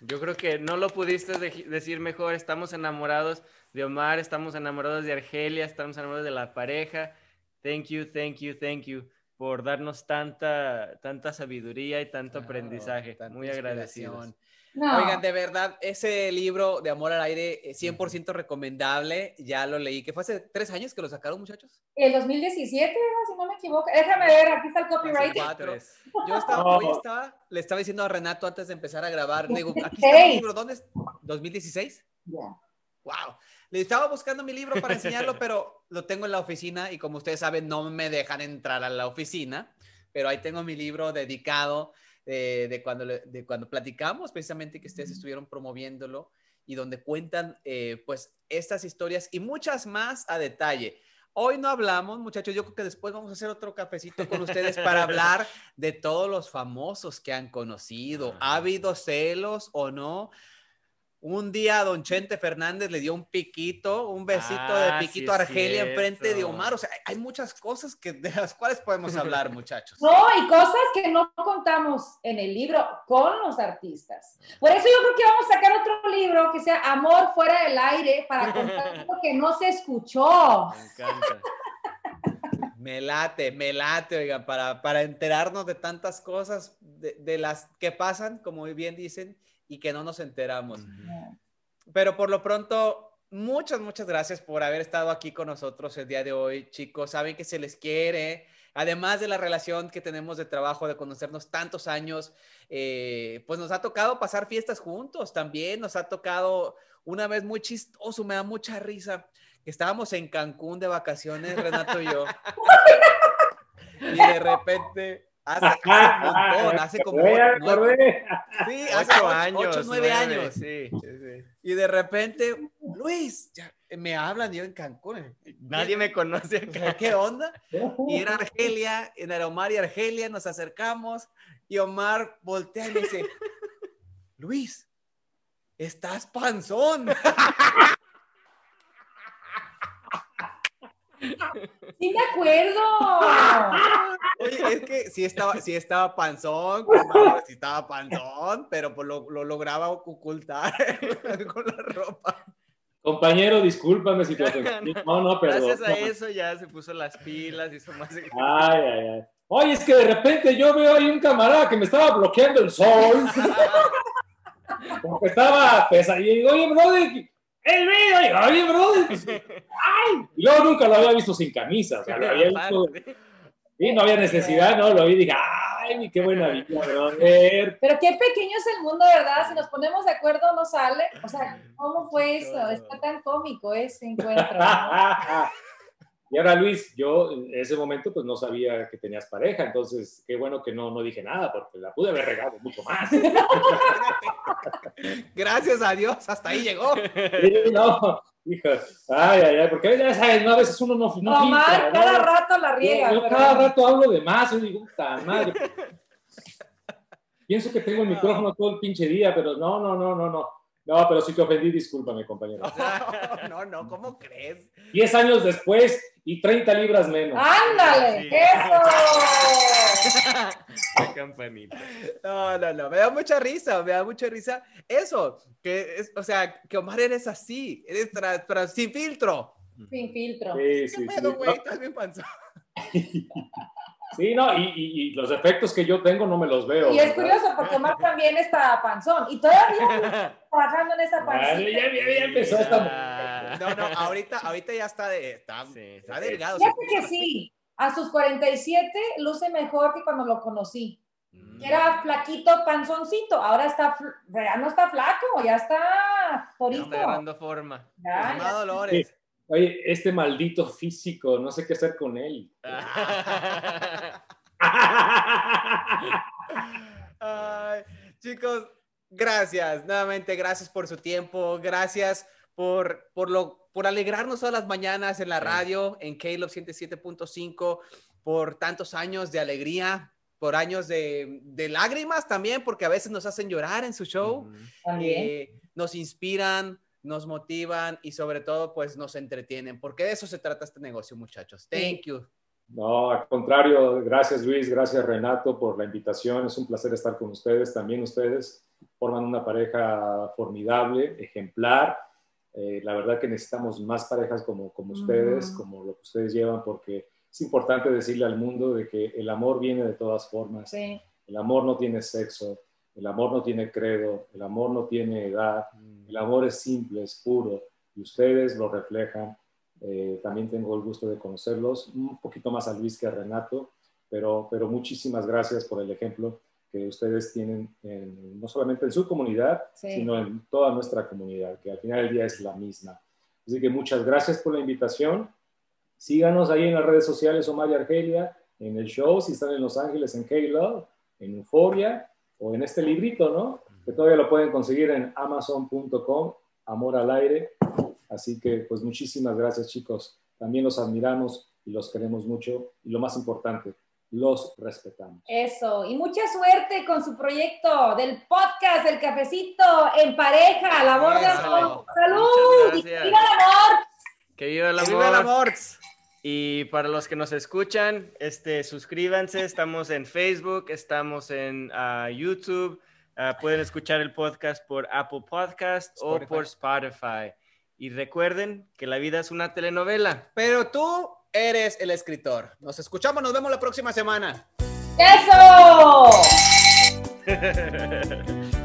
Yo creo que no lo pudiste decir mejor. Estamos enamorados de Omar, estamos enamorados de Argelia, estamos enamorados de la pareja. Thank you, thank you, thank you por darnos tanta, tanta sabiduría y tanto aprendizaje. Muy agradecidos. Oigan, de verdad, ese libro de Amor al Aire, 100% eh, recomendable. Ya lo leí, que fue hace tres años que lo sacaron, muchachos. El 2017, si no me equivoco. Déjame ver, aquí está el copyright. Yo estaba, hoy estaba, le estaba diciendo a Renato antes de empezar a grabar, digo, aquí está el libro, ¿dónde es? ¿2016? Ya. Wow. Le estaba buscando mi libro para enseñarlo, pero lo tengo en la oficina y como ustedes saben, no me dejan entrar a la oficina, pero ahí tengo mi libro dedicado de, cuando, de cuando platicamos, precisamente que ustedes estuvieron promoviéndolo y donde cuentan eh, pues estas historias y muchas más a detalle. Hoy no hablamos, muchachos, yo creo que después vamos a hacer otro cafecito con ustedes para hablar de todos los famosos que han conocido. ¿Ha habido celos o no? Un día don Chente Fernández le dio un piquito, un besito de ah, piquito a Argelia enfrente de Omar. O sea, hay muchas cosas que, de las cuales podemos hablar, muchachos. No, y cosas que no contamos en el libro con los artistas. Por eso yo creo que vamos a sacar otro libro que sea Amor fuera del aire para contar lo que no se escuchó. Me encanta. Me late, me late, oigan, para, para enterarnos de tantas cosas, de, de las que pasan, como bien dicen, y que no nos enteramos. Pero por lo pronto, muchas, muchas gracias por haber estado aquí con nosotros el día de hoy, chicos. Saben que se les quiere. Además de la relación que tenemos de trabajo, de conocernos tantos años, eh, pues nos ha tocado pasar fiestas juntos también. Nos ha tocado una vez muy chistoso, me da mucha risa, estábamos en Cancún de vacaciones, Renato y yo. y de repente Hace, hace, un montón, hace como nueve, sí, hace ocho, años, ocho, nueve, años. Sí, sí, Y de repente, Luis, ya, me hablan yo en Cancún. Nadie me conoce acá. ¿Qué onda? Y era Argelia, era Omar y Argelia, nos acercamos y Omar voltea y me dice, Luis, estás panzón. Sí me acuerdo. Oye, es que sí estaba, sí estaba panzón, sí estaba panzón, pero pues lo, lo lograba ocultar con la ropa. Compañero, discúlpame si te ofendí. No, no, perdón. Gracias a eso ya se puso las pilas, hizo más. Ay, ay, ay. Oye, es que de repente yo veo ahí un camarada que me estaba bloqueando el sol. Porque estaba pesado. Y digo, oye, brother, el video, oye, brother. Pues, ay, yo nunca lo había visto sin camisa. O sea, lo había visto. Sí, no había necesidad, ¿no? Lo vi y dije, ay, qué buena vida, brother. Pero qué pequeño es el mundo, ¿verdad? Si nos ponemos de acuerdo, no sale. O sea, ¿cómo fue eso? Está tan cómico ese encuentro. Y ahora, Luis, yo en ese momento pues no sabía que tenías pareja, entonces qué bueno que no, no dije nada, porque la pude haber regado mucho más. Gracias a Dios, hasta ahí llegó. Sí, no, hija, ay, ay, ay, porque ya sabes, ¿no? a veces uno no... no cada rato la riega. Yo, cada rato hablo de más, yo digo, puta madre. Pienso que tengo el micrófono todo el pinche día, pero no, no, no, no, no. No, pero si te ofendí, discúlpame, compañero. No, no, ¿cómo crees? Diez años después y 30 libras menos. ¡Ándale! ¡Eso! La campanita. No, no, no, me da mucha risa, me da mucha risa. Eso, que es, o sea, que Omar eres así, eres sin filtro. Sin filtro. Sí, sí, ¿Qué pedo, güey? Estás bien panzón. Sí, no, y, y, y, los efectos que yo tengo no me los veo. Y es curioso porque Omar también está panzón y todavía trabajando en esa panzón. Ya, ya, ya, empezó esta. No, no, ahorita, ahorita ya está, de, está, sí, está delgado. Fíjate que sí, a sus 47 luce mejor que cuando lo conocí. Mm. Era flaquito, panzoncito, ahora está, ya no está flaco, ya está torito. Está agarrando forma. Ya, ya. Dolores. Sí. Oye, este maldito físico, no sé qué hacer con él. Ay, chicos, gracias, nuevamente, gracias por su tiempo, gracias por, por, lo, por alegrarnos todas las mañanas en la radio, en Caleb 107.5, por tantos años de alegría, por años de, de, lágrimas también, porque a veces nos hacen llorar en su show, eh, nos inspiran, nos motivan y sobre todo pues nos entretienen, porque de eso se trata este negocio, muchachos. Thank you. No, al contrario, gracias Luis, gracias Renato por la invitación, es un placer estar con ustedes, también ustedes forman una pareja formidable, ejemplar, eh, la verdad que necesitamos más parejas como, como ustedes, como lo que ustedes llevan, porque es importante decirle al mundo de que el amor viene de todas formas, sí. el amor no tiene sexo, el amor no tiene credo, el amor no tiene edad, mm. el amor es simple, es puro, y ustedes lo reflejan. Eh, también tengo el gusto de conocerlos, un poquito más a Luis que a Renato, pero, pero muchísimas gracias por el ejemplo que ustedes tienen en, no solamente en su comunidad, sí. sino en toda nuestra comunidad, que al final del día es la misma. Así que muchas gracias por la invitación. Síganos ahí en las redes sociales Omar y Argelia, en el show, si están en Los Ángeles, en K-Love, en Euforia, o en este librito, ¿no? Que todavía lo pueden conseguir en amazon.com, Amor al Aire. Así que, pues muchísimas gracias, chicos. También los admiramos y los queremos mucho. Y lo más importante, los respetamos. Eso, y mucha suerte con su proyecto del podcast del cafecito en pareja, la borda. ¡Salud! ¡Y viva el amor! ¡Que viva el amor! ¡Que viva el amor! Y para los que nos escuchan, este, suscríbanse, estamos en Facebook, estamos en uh, YouTube, uh, pueden escuchar el podcast por Apple Podcast Spotify. o por Spotify. Y recuerden que la vida es una telenovela. Pero tú eres el escritor. Nos escuchamos, nos vemos la próxima semana. ¡Eso!